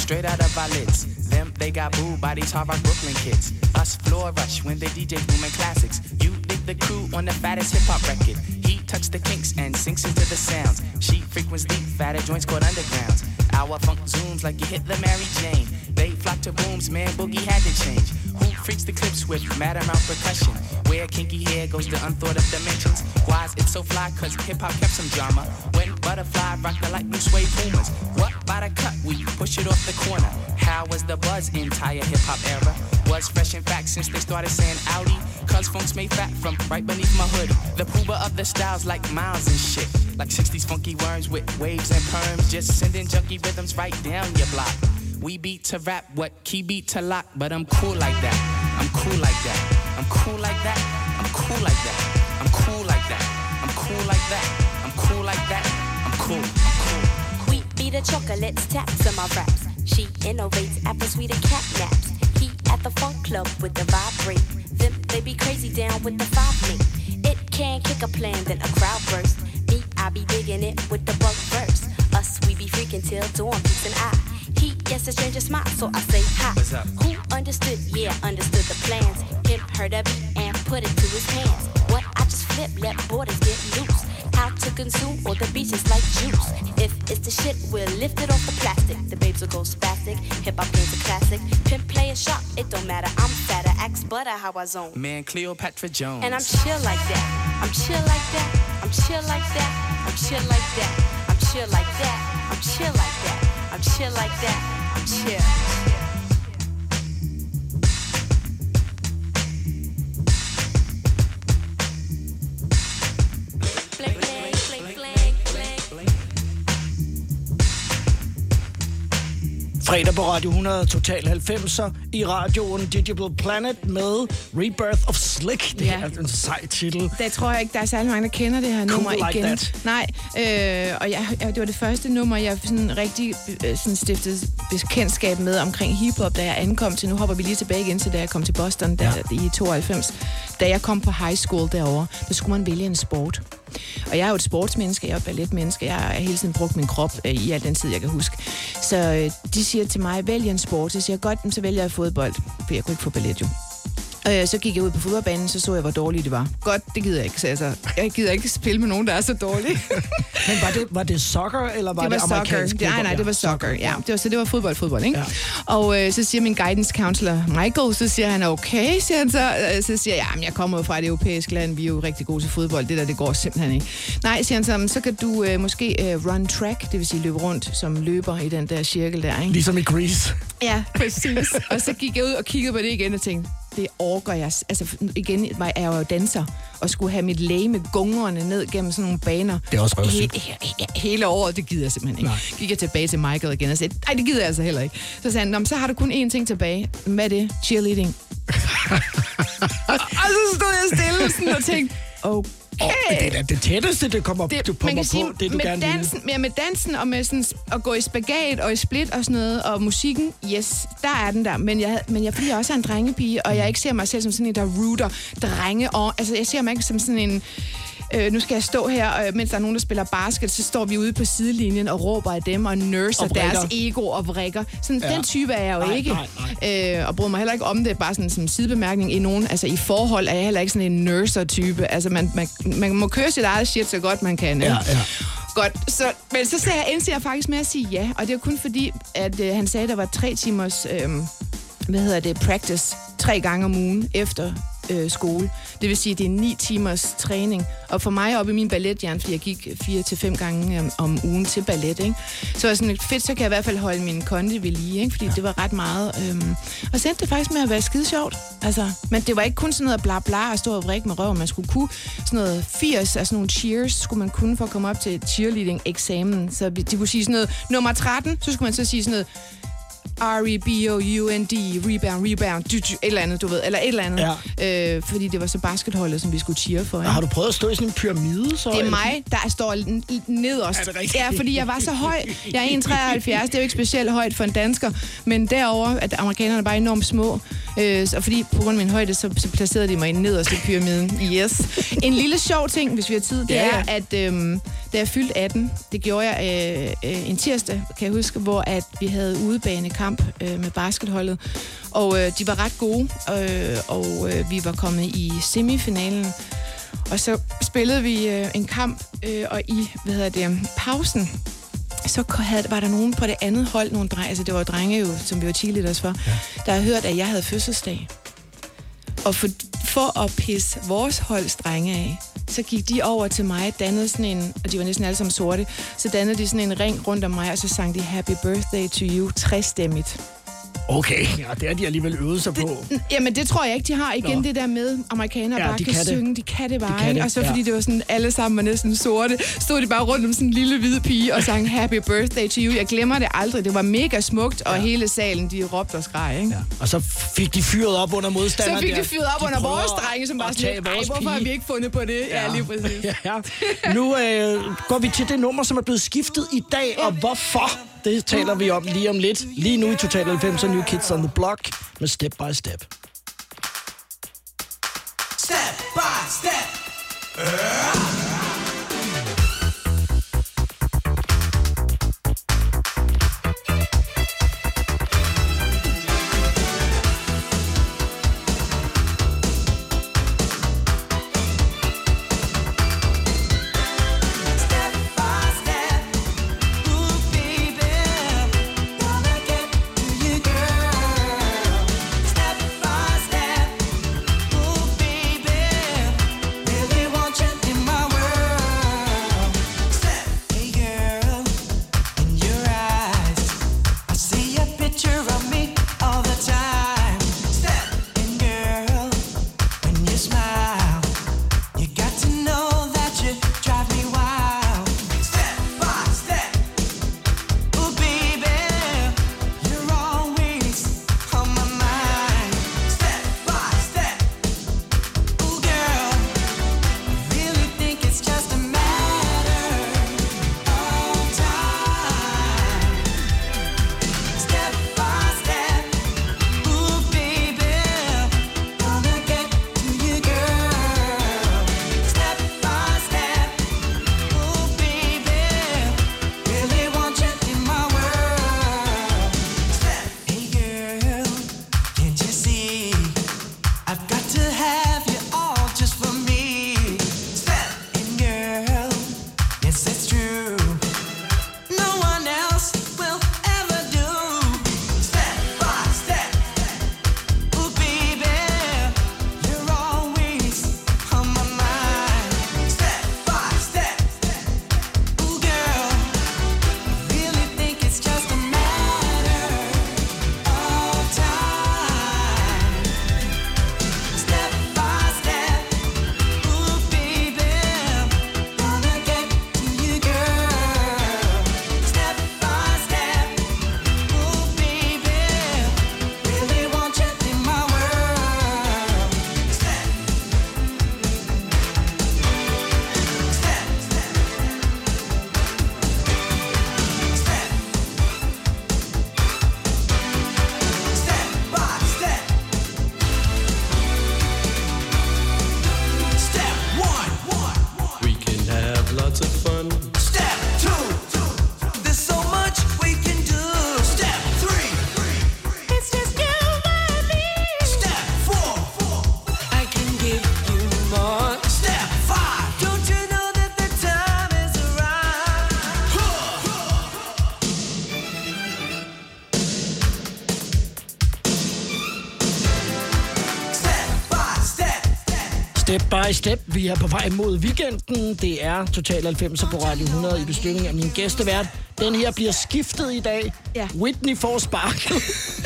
U: Straight out of our lids. Them, they got booed by these hard rock Brooklyn kids. Us floor rush when they DJ booming classics. You dig the crew on the fattest hip hop record. He tucks the kinks and sinks into the sounds. She frequents deep, fatter joints called undergrounds. Our funk zooms like you hit the Mary Jane. They flock to booms, man, boogie had to change. Who freaks the clips with mad amount percussion? Where kinky hair goes to unthought of dimensions. Why is it so fly? Cause hip hop kept some drama. When butterfly rock the light blue suede pumas. What by the cut? We push it off the corner. How was the buzz entire hip hop era? Was fresh in fact since they started saying Audi. Cause funk's made fat from right beneath my hood. The pooba of the styles like miles and shit. Like 60s funky worms with waves and perms. Just sending junky rhythms right down your block. We beat to rap, what key beat to lock, but I'm cool like that. I'm cool like that. I'm cool like that. I'm cool like that. I'm cool like that. I'm cool like that. I'm cool like that. I'm cool. I'm cool.
V: Wheat be the chocolates, taps on my raps. She innovates after sweeter cat naps. He at the funk club with the vibrate. Them they be crazy down with the five link. It can kick a plan, then a crowd burst. Me, I be digging it with the bug verse. Us, we be freaking till dawn, peace and I. He gets a stranger smile, so I say hi.
U: What's up?
V: Who understood? Yeah, understood the plans. Him heard of it and put it to his hands. What I just flip, let borders get loose. How to consume all the beaches like juice. If it's the shit, we'll lift it off the plastic. The babes will go spastic. Hip hop game's a classic. Pimp play a shot, it don't matter. I'm fatter, axe butter how I zone.
U: Man, Cleopatra Jones.
V: And I'm chill like that. I'm chill like that. I'm chill like that. I'm chill like that. I'm chill like that. I'm chill like that. I'm chill like that. I'm chill.
B: Fredag på Radio 100 Total 90'er i radioen Digital Planet med Rebirth of Slick. Det
C: Ja.
B: er en sej titel.
C: Det tror jeg ikke, der er særlig mange, der kender det her
B: Cool
C: nummer
B: like
C: igen.
B: that.
C: Nej, øh, og jeg, jeg, det var det første nummer, jeg sådan rigtig øh, sådan stiftede bekendtskab med omkring hiphop, da jeg ankom til. Nu hopper vi lige tilbage igen til, da jeg kom til Boston der, i 92. Da jeg kom på high school derovre, der skulle man vælge en sport. Og jeg er jo et sportsmenneske, jeg er balletmenneske. Jeg har hele tiden brugt min krop øh, i al den tid, jeg kan huske. Så øh, de siger til mig, vælg en sport. Så siger jeg, godt, så vælger jeg fodbold, for jeg kunne ikke få ballet jo. Øh, så gik jeg ud på fodboldbanen, så så jeg, hvor dårligt det var. Godt, det gider jeg ikke. Så altså, jeg gider ikke spille med nogen, der er så dårlige. *laughs*
B: Men var det, var det soccer, eller var det,
C: det var soccer.
B: amerikansk
C: Det, nej,
B: fodbold?
C: nej,
B: Ja.
C: det var soccer. Ja, det var, så det var fodbold, fodbold, ikke? Ja. Og øh, så siger min guidance counselor, Michael, så siger han, okay, siger han så. Øh, Så siger jeg, jamen, jeg kommer jo fra et europæisk land, vi er jo rigtig gode til fodbold, det der, det går simpelthen ikke. Nej, siger han så, "Men så kan du øh, måske øh, run track, det vil sige løbe rundt som løber i den der cirkel der, ikke?
B: Ligesom i Grease.
C: Ja, *laughs* præcis. og så gik jeg ud og kiggede på det igen og tænkte, det orker jeg. Altså igen jeg jo danser og skulle have mit læge med gungerne ned gennem sådan nogle baner.
B: Det er også røvsygt.
C: He- he- he- hele året, det gider jeg simpelthen ikke. Nej. Gik jeg tilbage til Michael igen og sagde, nej, det gider jeg altså heller ikke. Så sagde han, "Nå, men så har du kun én ting tilbage. Hvad er det? Cheerleading. *laughs* og så stod jeg stille sådan og tænkte, okay.
B: Oh, det er da det tætteste, det kommer, det, du
C: man kan sige,
B: på, det du
C: med
B: gerne
C: dansen, ja, med dansen og med sådan, at gå i spagat og i split og sådan noget, og musikken, yes, der er den der. Men jeg, men jeg, fordi jeg også er en drengepige, og jeg ikke ser mig selv som sådan en, der rooter drenge. Og, altså, jeg ser mig ikke som sådan en... Øh, nu skal jeg stå her, øh, mens der er nogen, der spiller basket, så står vi ude på sidelinjen og råber af dem og nurser
B: Og
C: deres ego og vrikker. Sådan,
B: Ja.
C: Den type er jeg jo
B: Nej,
C: ikke.
B: nej,
C: Øh, og bryder mig heller ikke om det, bare sådan som sidebemærkning i nogen. Altså i forhold er jeg heller ikke sådan en nurser-type. Altså man, man, man må køre sit eget shit så godt man kan.
B: Ja, ja.
C: Godt, så, men så sagde jeg, endte jeg faktisk med at sige ja, og det var kun fordi, at øh, han sagde, at der var tre timers, øh, hvad hedder det, practice, tre gange om ugen efter øh, skole. Det vil sige, at det er ni timers træning. Og for mig oppe i min ballethjern, fordi jeg gik fire til fem gange øh, om ugen til ballet, ikke? så var sådan fedt, så kan jeg i hvert fald holde min kondi ved lige, ikke? fordi det var ret meget. Øhm, og så endte det faktisk med at være skide sjovt. Altså, men det var ikke kun sådan noget bla bla og stå og vrikke med røv. Man skulle kunne sådan noget 80, altså nogle cheers, skulle man kunne for at komme op til cheerleading-eksamen. Så de kunne sige sådan noget, nummer 13, så skulle man så sige sådan noget, R-E-B-O-U-N-D, rebound, rebound, du, du, et eller andet, du ved, eller et eller andet. Ja. Øh, fordi det var så basketholdet, som vi skulle cheer for. Ikke?
B: Har du prøvet at stå i sådan en pyramide? Så,
C: Det er mig, der står nederst.
B: Er det rigtigt?
C: Ja, fordi jeg var så høj. Jeg er 1,73. Det er jo ikke specielt højt for en dansker. Men derover at amerikanerne bare enormt små. Øh, så fordi på grund af min højde, så, så placerede de mig nederst i pyramiden. Yes. En lille sjov ting, hvis vi har tid, det
B: Ja,
C: er,
B: ja.
C: at øhm, da jeg fyldte 18, det gjorde jeg øh, øh, en tirsdag, kan jeg huske, hvor at vi havde udebanekamp øh, med basketholdet. Og øh, de var ret gode, øh, og øh, vi var kommet i semifinalen. Og så spillede vi øh, en kamp, øh, og i hvad hedder det, pausen, så havde, var der nogen på det andet hold, nogle drenge, altså det var drenge jo, som vi var cheerleaders for, ja. der havde hørt, at jeg havde fødselsdag. Og for, for at pisse vores holds drenge af, så gik de over til mig, dannede sådan en, og de var næsten alle sammen sorte, så dannede de sådan en ring rundt om mig, og så sang de Happy Birthday to you, træstemmigt.
B: Okay, ja, det har de alligevel øvet sig på. *laughs*
C: Jamen, det tror jeg ikke, de har. Igen
B: Nå.
C: det der med, amerikanere
B: Ja,
C: ja, bare
B: de
C: kan,
B: kan det.
C: synge. De kan det bare,
B: kan
C: ikke?
B: det,
C: Og så
B: ja.
C: fordi det var sådan, alle sammen var næsten sorte, stod de bare rundt om sådan en lille hvid pige og sang Happy Birthday to you. Jeg glemmer det aldrig. Det var mega smukt, og hele salen, de råbte og skreg, ikke? Ja.
B: Og så fik de fyret op under
C: Så
B: modstanderne.
C: fik
B: der.
C: de fyret op
B: De
C: under vores drenge, som bare sådan, ej, hvorfor har
B: pige."
C: vi ikke fundet på det? Ja, lige præcis. *laughs*
B: Ja. Nu øh, går vi til det nummer, som er blevet skiftet i dag, og hvorfor? Det taler vi om lige om lidt. Lige nu i Total 90 New Kids on the Block med Step by Step.
E: Step by step. Step by step.
B: Vi er på vej mod weekenden. Det er Total 90 på Radio 100 i bestyrning af min gæstevært. Den her bliver skiftet i dag.
C: Ja.
B: Whitney får sparket.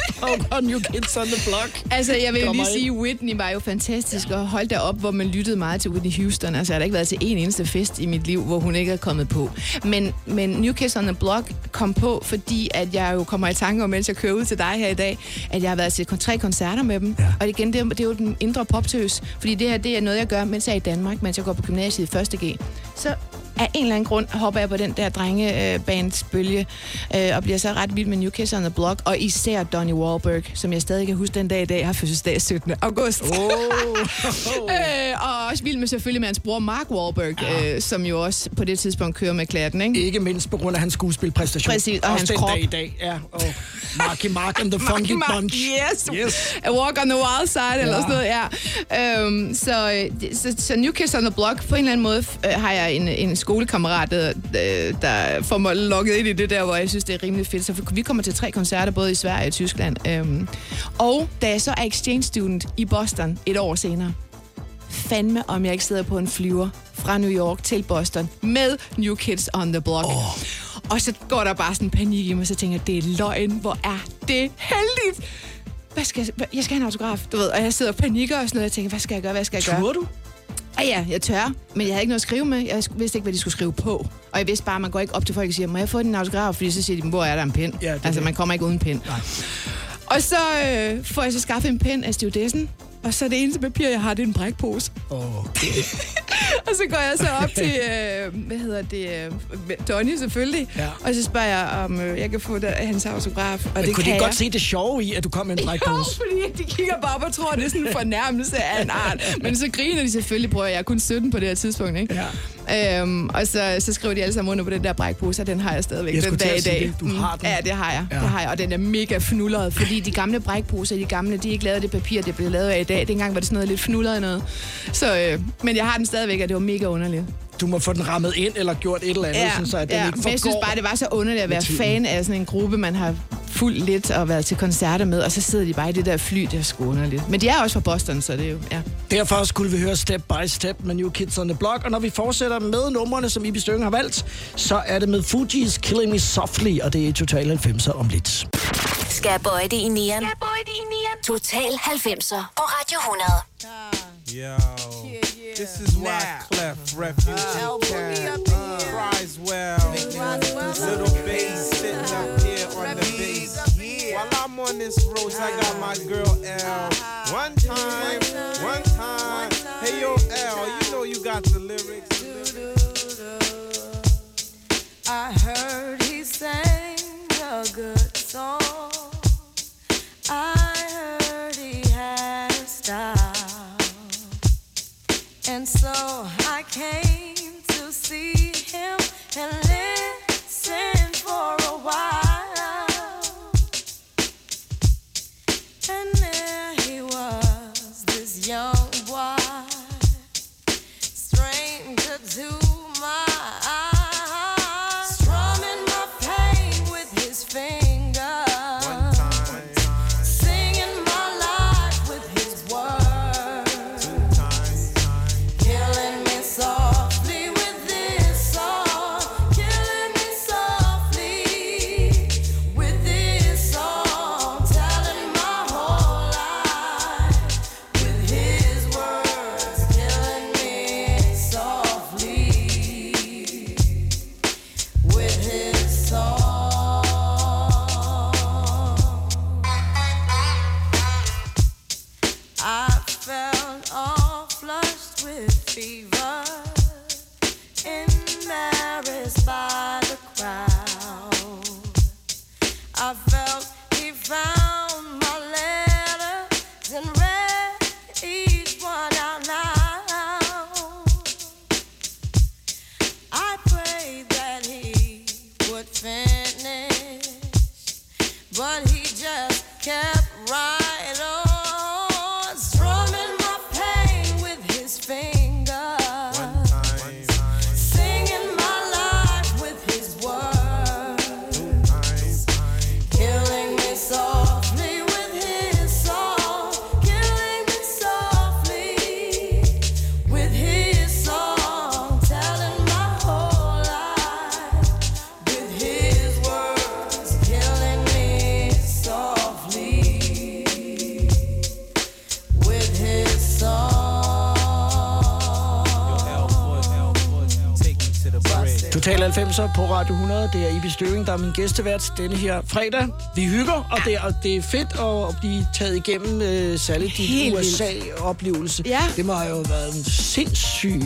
B: *laughs* og New Kids on the Block.
C: Altså, jeg vil jo lige sige, Whitney var jo fantastisk, og holdt der op, hvor man lyttede meget til Whitney Houston. Altså, jeg har da ikke været til en eneste fest i mit liv, hvor hun ikke er kommet på. Men, men New Kids on the Block kom på, fordi at jeg jo kommer i tanke om, mens jeg kører ud til dig her i dag, at jeg har været til tre koncerter med dem. Ja. Og igen, det er, det er jo den indre poptøs. Fordi det her, det er noget, jeg gør, mens jeg er i Danmark, mens jeg går på gymnasiet i 1. G. Så af en eller anden grund hopper jeg på den der drengebandsbølge øh, og bliver så ret vild med New Kids on the Block, og især Donnie Wahlberg, som jeg stadig kan huske den dag i dag, har fødselsdag 17. august.
B: Oh. *laughs*
C: øh, og også vild med selvfølgelig med hans bror Mark Wahlberg, øh, som jo også på det tidspunkt kører med klatten, ikke?
B: Ikke mindst på grund af hans skuespilpræstation.
C: Præcis, og
B: Også
C: hans
B: den
C: krop.
B: dag i dag. Ja, og Marky Mark and the *laughs* Funky
C: Mark,
B: Bunch.
C: Yes.
B: yes.
C: A Walk on the Wild Side, ja. eller
B: Ja.
C: sådan noget, ja. Øhm, så, øh, så, så New Kids on the Block, på en eller anden måde øh, har jeg en, en skolekammerat, der, øh, der får mig lukket ind i det der, hvor jeg synes, det er rimelig fedt. Så vi kommer til tre koncerter, både i Sverige og i Tyskland. Øhm, og da jeg så er exchange student i Boston et år senere, fandme om jeg ikke sidder på en flyver fra New York til Boston med New Kids on the Block. Oh. Og så går der bare sådan panik i mig, så tænker jeg, det er løgn, hvor er det heldigt. Hvad skal jeg, jeg skal have en autograf, du ved, og jeg sidder og panikker og sådan noget, og jeg tænker, hvad skal jeg gøre, hvad skal jeg gøre?
B: Turde du?
C: Ja, ja, jeg tør, men jeg havde ikke noget at skrive med. Jeg vidste ikke, hvad de skulle skrive på. Og jeg vidste bare, at man går ikke op til folk og siger, må jeg få din autograf? Fordi så siger de, hvor er der en pind?
B: Ja, det
C: altså,
B: det.
C: man kommer ikke uden pind.
B: Nej.
C: Og så øh, får jeg så skaffet en pind af stewardessen, og så det eneste papir, jeg har, det er en brækpose.
B: Okay. *laughs*
C: Og så går jeg så op til, øh, hvad hedder det, øh, Donny selvfølgelig.
B: Ja.
C: Og så spørger jeg, om øh, jeg kan få der, hans autograf. Og
B: Men
C: det
B: kunne
C: kan
B: de
C: jeg.
B: godt se det sjove i, at du kom med en *laughs*
C: Jo,
B: brækpose?
C: fordi de kigger bare op og tror, det er sådan en fornærmelse af en art. Men så griner de selvfølgelig, prøver jeg er kun 17 på det her tidspunkt, ikke? Ja. Øhm, og så, så skriver de alle sammen under på den der brækpose, og den har jeg stadigvæk
B: Jeg
C: den dag i dag.
B: det. Du har den.
C: Ja, det har jeg.
B: Ja.
C: Ja. Det har jeg. Og den er mega fnulleret, fordi de gamle brækposer, de gamle, de er ikke lavet af det papir, det blev lavet af i dag. Dengang var det sådan noget lidt fnulleret noget. Så, øh, men jeg har den stadigvæk, og det var mega underligt.
B: Du må få den rammet ind eller gjort et eller andet,
C: Ja,
B: sådan, så at den
C: ja.
B: ikke
C: men jeg synes
B: forgår.
C: bare, det var så underligt at være fan af sådan en gruppe, man har fulgt lidt og været til koncerter med, og så sidder de bare i det der fly, det er sgu underligt. Men de er også fra Boston, så det er jo, ja.
B: Derfor skulle vi høre Step by Step med New Kids on the Block. Og når vi fortsætter med numrene, som Ibi Støng har valgt, så er det med Fuji's Killing Me Softly, og det er Total 90'er om lidt.
A: Skal jeg bøje det i nieren? Total 90'er på Radio 100.
W: Yo, this is why Clef Refugee Camp cries well. Little bass sitting up here on the bass. While I'm on this road, I got my girl
B: Det er Ibi Støving, der er min gæstevært denne her fredag. Vi hygger, og det er, det er fedt at blive taget igennem øh, særligt din. USA-oplevelse.
C: Ja.
B: Det må have jo været en sindssyg...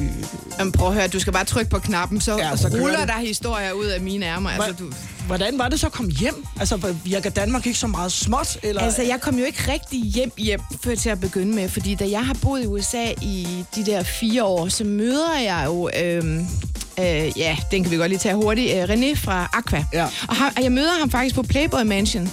C: Jamen, prøv at høre, du skal bare trykke på knappen, så,
B: Ja, så
C: ruller der historier ud af mine ærmer. Altså, du...
B: Hvordan var det så at komme hjem? Altså, virker Danmark ikke så meget småt? Eller?
C: Altså, jeg kom jo ikke rigtig hjem hjem før til at begynde med, fordi da jeg har boet i USA i de der fire år, så møder jeg jo... Øhm, øh, ja, den kan vi godt lige tage hurtigt. Øh, René fra Aqua.
B: Ja.
C: Og, ham, og jeg møder ham faktisk på Playboy Mansion.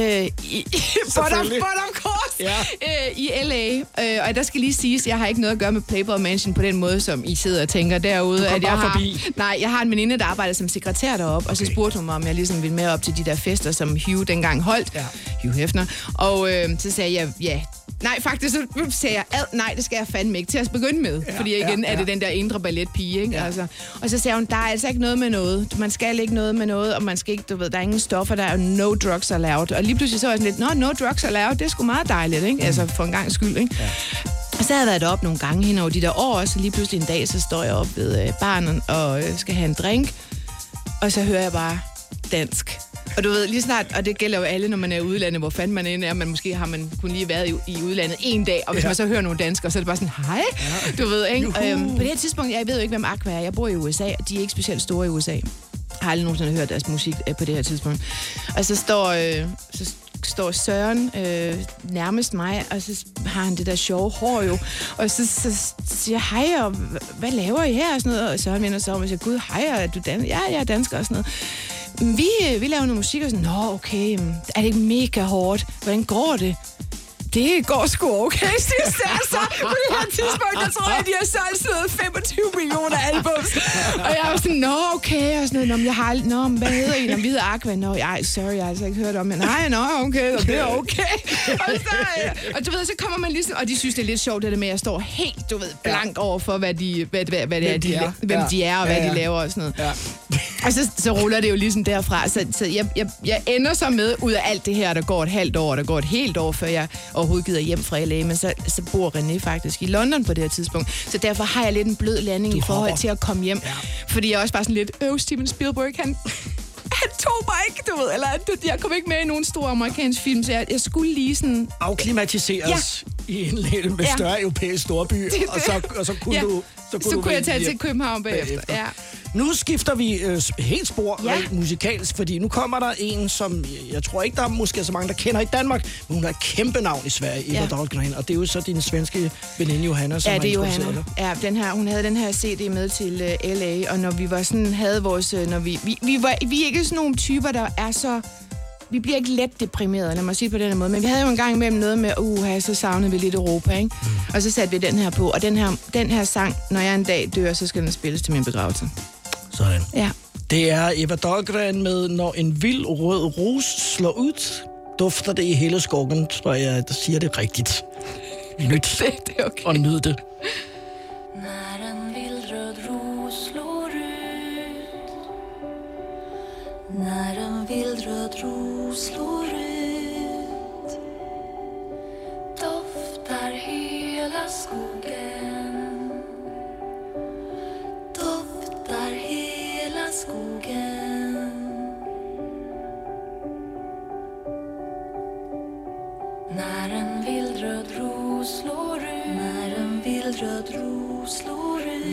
C: Øh, i, i, *laughs*
B: Selvfølgelig.
C: bottom course
B: Ja.
C: øh, i L.A. Øh, og der skal lige siges, at jeg har ikke noget at gøre med Playboy Mansion på den måde, som I sidder og tænker derude. At jeg har,
B: forbi.
C: Nej, jeg har en veninde, der arbejder som sekretær deroppe, okay. og så spurgte hun mig, om jeg ligesom ville med op til de der fester, som Hugh dengang holdt.
B: Ja.
C: Hugh Hefner. Og øh, så sagde jeg, ja. Nej, faktisk så sagde jeg, "Ad, nej, det skal jeg fandme ikke til at begynde med.
B: Ja,
C: Ja, fordi igen
B: ja,
C: er det
B: ja.
C: den der indre balletpige, ikke? Ja. Altså. Og så sagde hun, der er altså ikke noget med noget. Man skal ikke noget med noget, og man skal ikke, du ved, der er ingen stoffer, der er no drugs allowed. Og lige pludselig så var jeg sådan lidt, nå, no drugs allowed, det er sgu meget dejligt, ikke? Altså for en gang skyld, ikke? Ja. Og så havde jeg været deroppe nogle gange hen over de der år, og så lige pludselig en dag, så står jeg op ved øh, baren og øh, skal have en drink, og så hører jeg bare dansk. Og du ved, lige snart, og det gælder jo alle, når man er i udlandet, hvor fanden man end er, man måske har man kun lige været i, i udlandet en dag, og hvis
B: Ja.
C: man så hører nogle danskere, så er det bare sådan, hej, ja. du ved, ikke? Øhm, på det her tidspunkt, jeg ved jo ikke, hvem Aqua er. Jeg bor i USA, og de er ikke specielt store i USA. Jeg har aldrig nogensinde hørt deres musik øh, på det her tidspunkt. Og så står, øh, så står Søren øh, nærmest mig, og så har han det der sjove hår jo. Og så, så siger jeg, hej, og hva- hvad laver I her? Og sådan noget. Og Søren vender sig om og siger, gud, hej, og er du dan- ja, jeg er dansker og sådan noget. Vi, øh, vi laver noget musik, og sådan, nå, okay, mm, er det ikke mega hårdt? Hvordan går det? Det går sgu okay, synes jeg så. På det her tidspunkt, der tror jeg, de har solgt sådan noget 25 millioner albums. Og jeg var sådan, nå, okay, og sådan noget. Men jeg har nå, men hvad hedder I? Nå, vi hedder Aqua. Nå, ej, sorry, jeg har altså ikke hørt om det. Nej, nå, okay, og det er okay. Og, så, øh, og du ved, så kommer man ligesom, og de synes, det er lidt sjovt, det der med, at jeg står helt, du ved, blank over for, hvad, de, hvad, hvad, hvad det er,
B: de
C: de,
B: er.
C: hvem de er, og hvad
B: Ja, ja.
C: de laver og sådan noget.
B: Ja.
C: Og så, så ruller det jo ligesom derfra. Så, så jeg, jeg, jeg ender så med, ud af alt det her, der går et halvt år, der går et helt år, før jeg overhovedet gider hjem fra LA, men så, så bor René faktisk i London på det her tidspunkt. Så derfor har jeg lidt en blød landing
B: Du
C: i forhold
B: hopper.
C: til at komme hjem. Ja. Fordi jeg er også bare sådan lidt, øv, Steven Spielberg, han, *laughs* han tog mig ikke, du ved, eller jeg kom ikke med i nogen stor amerikansk film, så jeg, jeg skulle lige sådan...
B: Afklimatiseres ja. i en lidt med
C: Ja.
B: større europæisk storby,
C: Det er
B: og så, og så kunne
C: Ja.
B: du...
C: Så
B: du
C: kunne jeg tage
B: hjem
C: til København bagefter. Ja.
B: Nu skifter vi øh, helt spor
C: Ja.
B: ja. musikalsk, fordi nu kommer der en, som jeg tror ikke, der er måske så mange, der kender i Danmark, men hun er et kæmpe navn i Sverige, Eva
C: Ja.
B: Dahlgren, og det er jo så din svenske veninde Johanna, som
C: Ja,
B: har
C: det er Johanna. Ja, den her, hun havde den her CD med til uh, LA, og når vi var sådan, havde vores... Uh, når vi, vi, vi, var, vi er ikke sådan nogle typer, der er så... Vi bliver ikke let deprimerede, lad mig sige på den måde. Men vi havde jo en gang imellem noget med, uh, så savnede vi lidt Europa, ikke? Mm. Og så satte vi den her på. Og den her, den her sang, når jeg en dag dør, så skal den spilles til min begravelse.
B: Sådan.
C: Ja.
B: Det er Eva Dahlgren med Når en vild rød rus slår ud, dufter det i hele skoven, tror jeg, der siger det rigtigt. Lyt *laughs*
C: det, det er okay.
B: og nyd det.
X: När en vildröd ros slår ut När ros slår ut När en vildröd ros slår ut.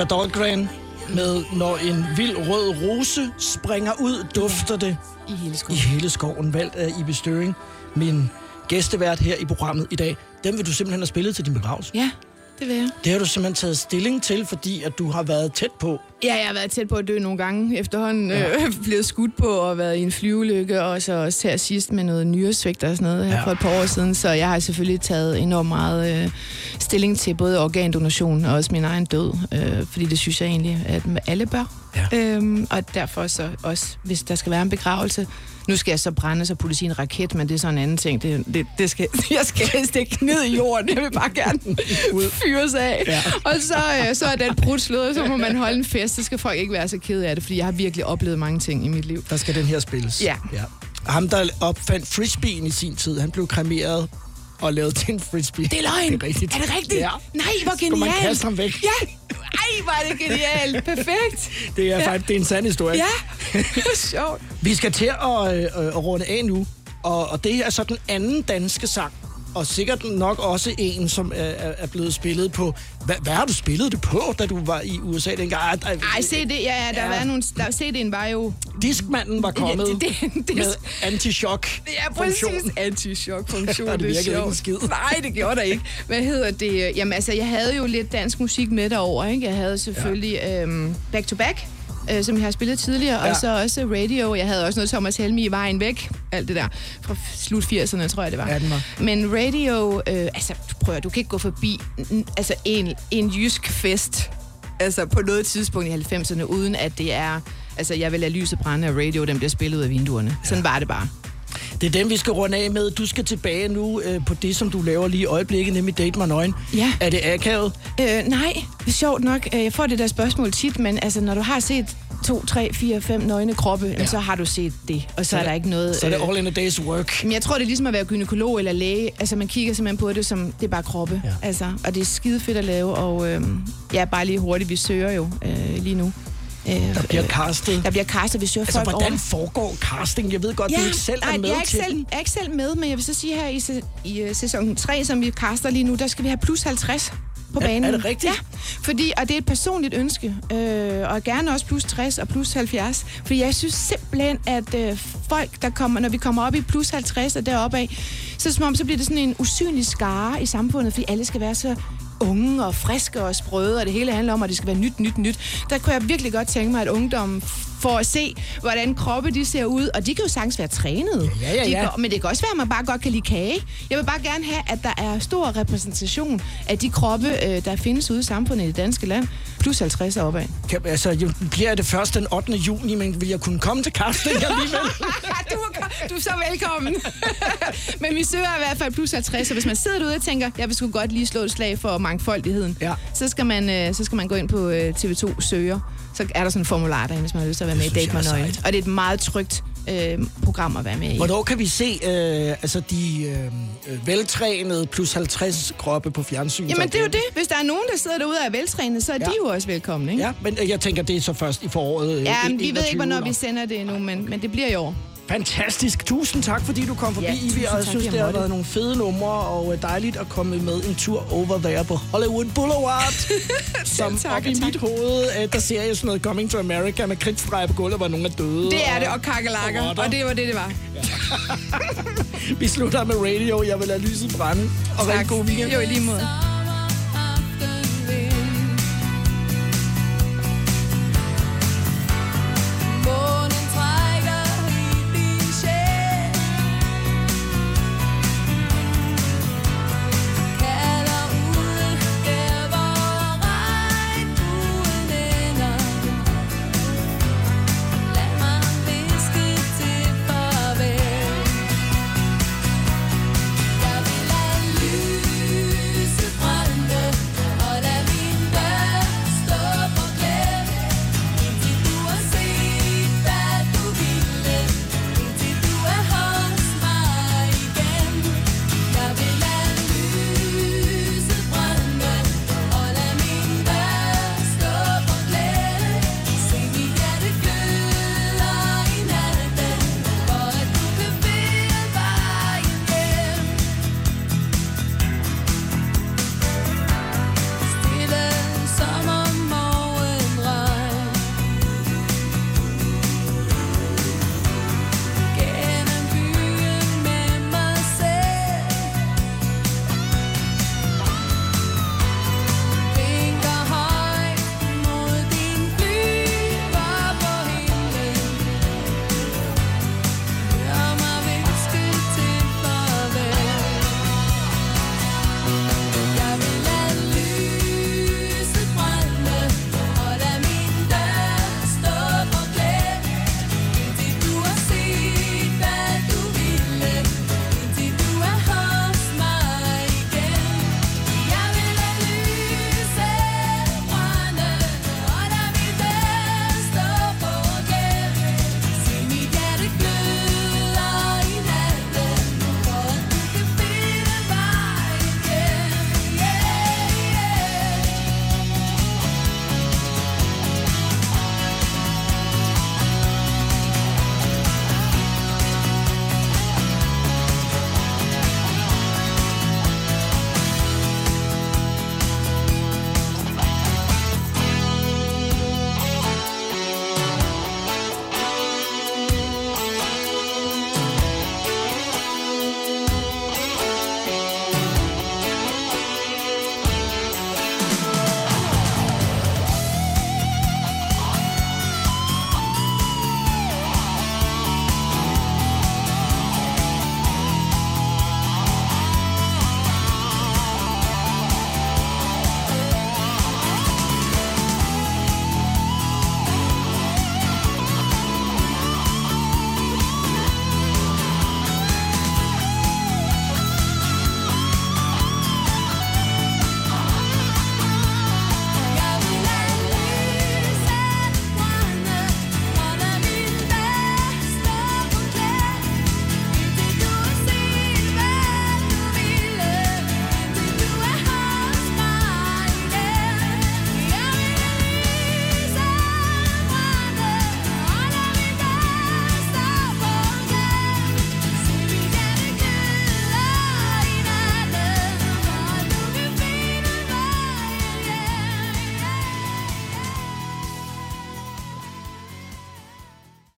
B: Eva Dahlgren med Når en vild rød rose springer ud, dufter det
C: I hele skoven.
B: i hele skoven, valgt af Ibe Støring, min gæstevært her i programmet i dag. Den vil du simpelthen have spillet til din begravelse.
C: Ja, det vil jeg.
B: Det har du simpelthen taget stilling til, fordi at du har været tæt på.
C: Ja, jeg har været tæt på at dø nogle gange efterhånden. Ja. Øh, *laughs* blevet skudt på og været i en flyvelykke, og så også her sidst med noget nyresvigt og sådan noget her ja. for et par år siden. Så jeg har selvfølgelig taget enormt meget øh, stilling til både organdonation og også min egen død. Øh, fordi det synes jeg egentlig, at alle bør. Ja. Øhm, og derfor så også, hvis der skal være en begravelse, nu skal jeg så brænde og putte en raket, men det er sådan en anden ting. Det, det, det skal, *laughs* jeg skal helst ikke ned i jorden. Jeg vil bare gerne fyres af. Ja. Og så, øh, så er den brudt slået, og så må man holde en fest. Så skal folk ikke være så kede af det, fordi jeg har virkelig oplevet mange ting i mit liv.
B: Der skal den her spilles.
C: Ja.
B: ja. Ham, der opfandt frisbeen i sin tid, han blev kremeret og lavet til en frisbee.
C: Det er løgn.
B: Det er rigtigt.
C: Er det rigtigt?
B: Ja.
C: Nej, hvor
B: Skulle man
C: genialt.
B: kaste ham væk?
C: Ja. Ej, er det genialt. Perfekt.
B: Det er
C: Ja.
B: faktisk det er en sand historie.
C: Ja, sjovt.
B: Vi skal til at, øh, øh, at runde af nu, og, og det er så den anden danske sang, og sikkert nok også en, som er, er blevet spillet på... Hvad, hvad har du spillet det på, da du var i USA dengang? Ej, ej,
C: Ej, se det. Ja, ja, der
B: Ja.
C: var nogle... Der, CD'en var jo...
B: Diskmanden var kommet
C: Ja, det, det, det,
B: med anti-shock
C: Ja, præcis. Anti-shock-funktion. *laughs*
B: Det
C: er
B: virkede ikke en skid.
C: Nej, det gjorde der ikke. Hvad hedder det? Jamen, altså, jeg havde jo lidt dansk musik med derover, ikke? Jeg havde selvfølgelig ja. øhm, Back to Back, øh, som jeg har spillet tidligere, ja. Og så også Radio. Jeg havde også noget Thomas Helmi i Vejen Væk, alt det der, fra slut 80'erne, tror jeg, det var.
B: Ja, den var.
C: Men Radio, øh, altså, prøv at, du kan ikke gå forbi altså, en, en jysk fest, altså på noget tidspunkt i 90'erne, uden at det er... Altså, jeg vil lade lyset brænde, og radio, den bliver spillet ud af vinduerne. Sådan var det bare.
B: Det er dem, vi skal runde af med. Du skal tilbage nu øh, på det, som du laver lige i øjeblikket, nemlig Date mig nøgen.
C: Ja.
B: Er det akavet?
C: Øh, nej, det er sjovt nok. Øh, Jeg får det der spørgsmål tit, men altså, når du har set to, tre, fire, fem nøgne kroppe, ja. så har du set det, og så,
B: Så
C: er
B: er
C: der
B: det-
C: ikke noget...
B: så er det
C: øh,
B: all in a day's work.
C: Men jeg tror, det er ligesom at være gynekolog eller læge. Altså, man kigger simpelthen på det som, det er bare kroppe. Ja. Altså, og det er skide fedt at lave, og øh, ja, bare lige hurtigt, vi søger jo øh, lige nu. Øh,
B: Der bliver castet.
C: Der bliver castet, vi søger
B: Altså,
C: folk
B: hvordan
C: over.
B: foregår casting? Jeg ved godt, du ikke selv er
C: nej,
B: med
C: jeg er ikke
B: til
C: selv, jeg er ikke selv med, men jeg vil så sige her i, se, i uh, sæson 3, som vi kaster lige nu, der skal vi have plus 50 på
B: Er-
C: banen.
B: er det rigtigt?
C: Ja, fordi, og det er et personligt ønske, øh, og gerne også plus 60 og plus 70, fordi jeg synes simpelthen, at øh, folk, der kommer, når vi kommer op i plus 50 og deroppe af, så er som om, så bliver det sådan en usynlig skare i samfundet, fordi alle skal være så unge og friske og sprøde, og det hele handler om, at det skal være nyt, nyt, nyt. Der kunne jeg virkelig godt tænke mig, at ungdommen får at se, hvordan kroppe de ser ud, og de kan jo sagtens være trænet.
B: Ja, ja,
C: De
B: ja.
C: kan, men det kan også være, at man bare godt kan lide kage. Jeg vil bare gerne have, at der er stor repræsentation af de kroppe, øh, der findes ude i samfundet i det danske land, plus 50 og opad.
B: Kan, altså, jo, bliver det først den 8. juni, men vil jeg kunne komme til casting *laughs* alligevel?
C: du, er, du er så velkommen. *laughs* Men vi søger i hvert fald plus 50, så hvis man sidder derude og tænker, jeg vil sgu godt lige slå et slag for mangfoldigheden,
B: ja.
C: så, skal man, øh, så skal man gå ind på øh, TV2 Søger. Så er der sådan en formular derinde, hvis man har lyst til at være med i Date
B: er
C: Nøgen. Og det er et meget trygt øh, program at være med i.
B: Hvornår kan vi se øh, altså de øh, veltrænede plus 50 kroppe på fjernsyn?
C: Jamen det er jo det. Hvis der er nogen, der sidder derude og er veltrænet, så er ja. de jo også velkomne, ikke?
B: Ja, men øh, jeg tænker, det er så først i foråret. øh,
C: Ja, men vi ved
B: 21
C: ikke, hvornår vi sender det endnu, men, men det bliver i år.
B: Fantastisk. Tusind tak, fordi du kom forbi,
C: Ja,
B: Ivi. Og jeg
C: tak,
B: synes, det har været nogle fede numre, og øh, dejligt at komme med en tur over there på Hollywood Boulevard. *laughs* som
C: tak,
B: op i
C: tak.
B: mit hoved, øh, der ser jeg sådan noget Coming to America med kridtstreger på gulvet, hvor nogen er døde.
C: Det er det, og kakelakker.
B: rotter.
C: Og det var det, det var. *laughs*
B: Vi slutter med radio. Jeg vil lade lyset brænde. Og rigtig god weekend.
C: Jo, i lige måde.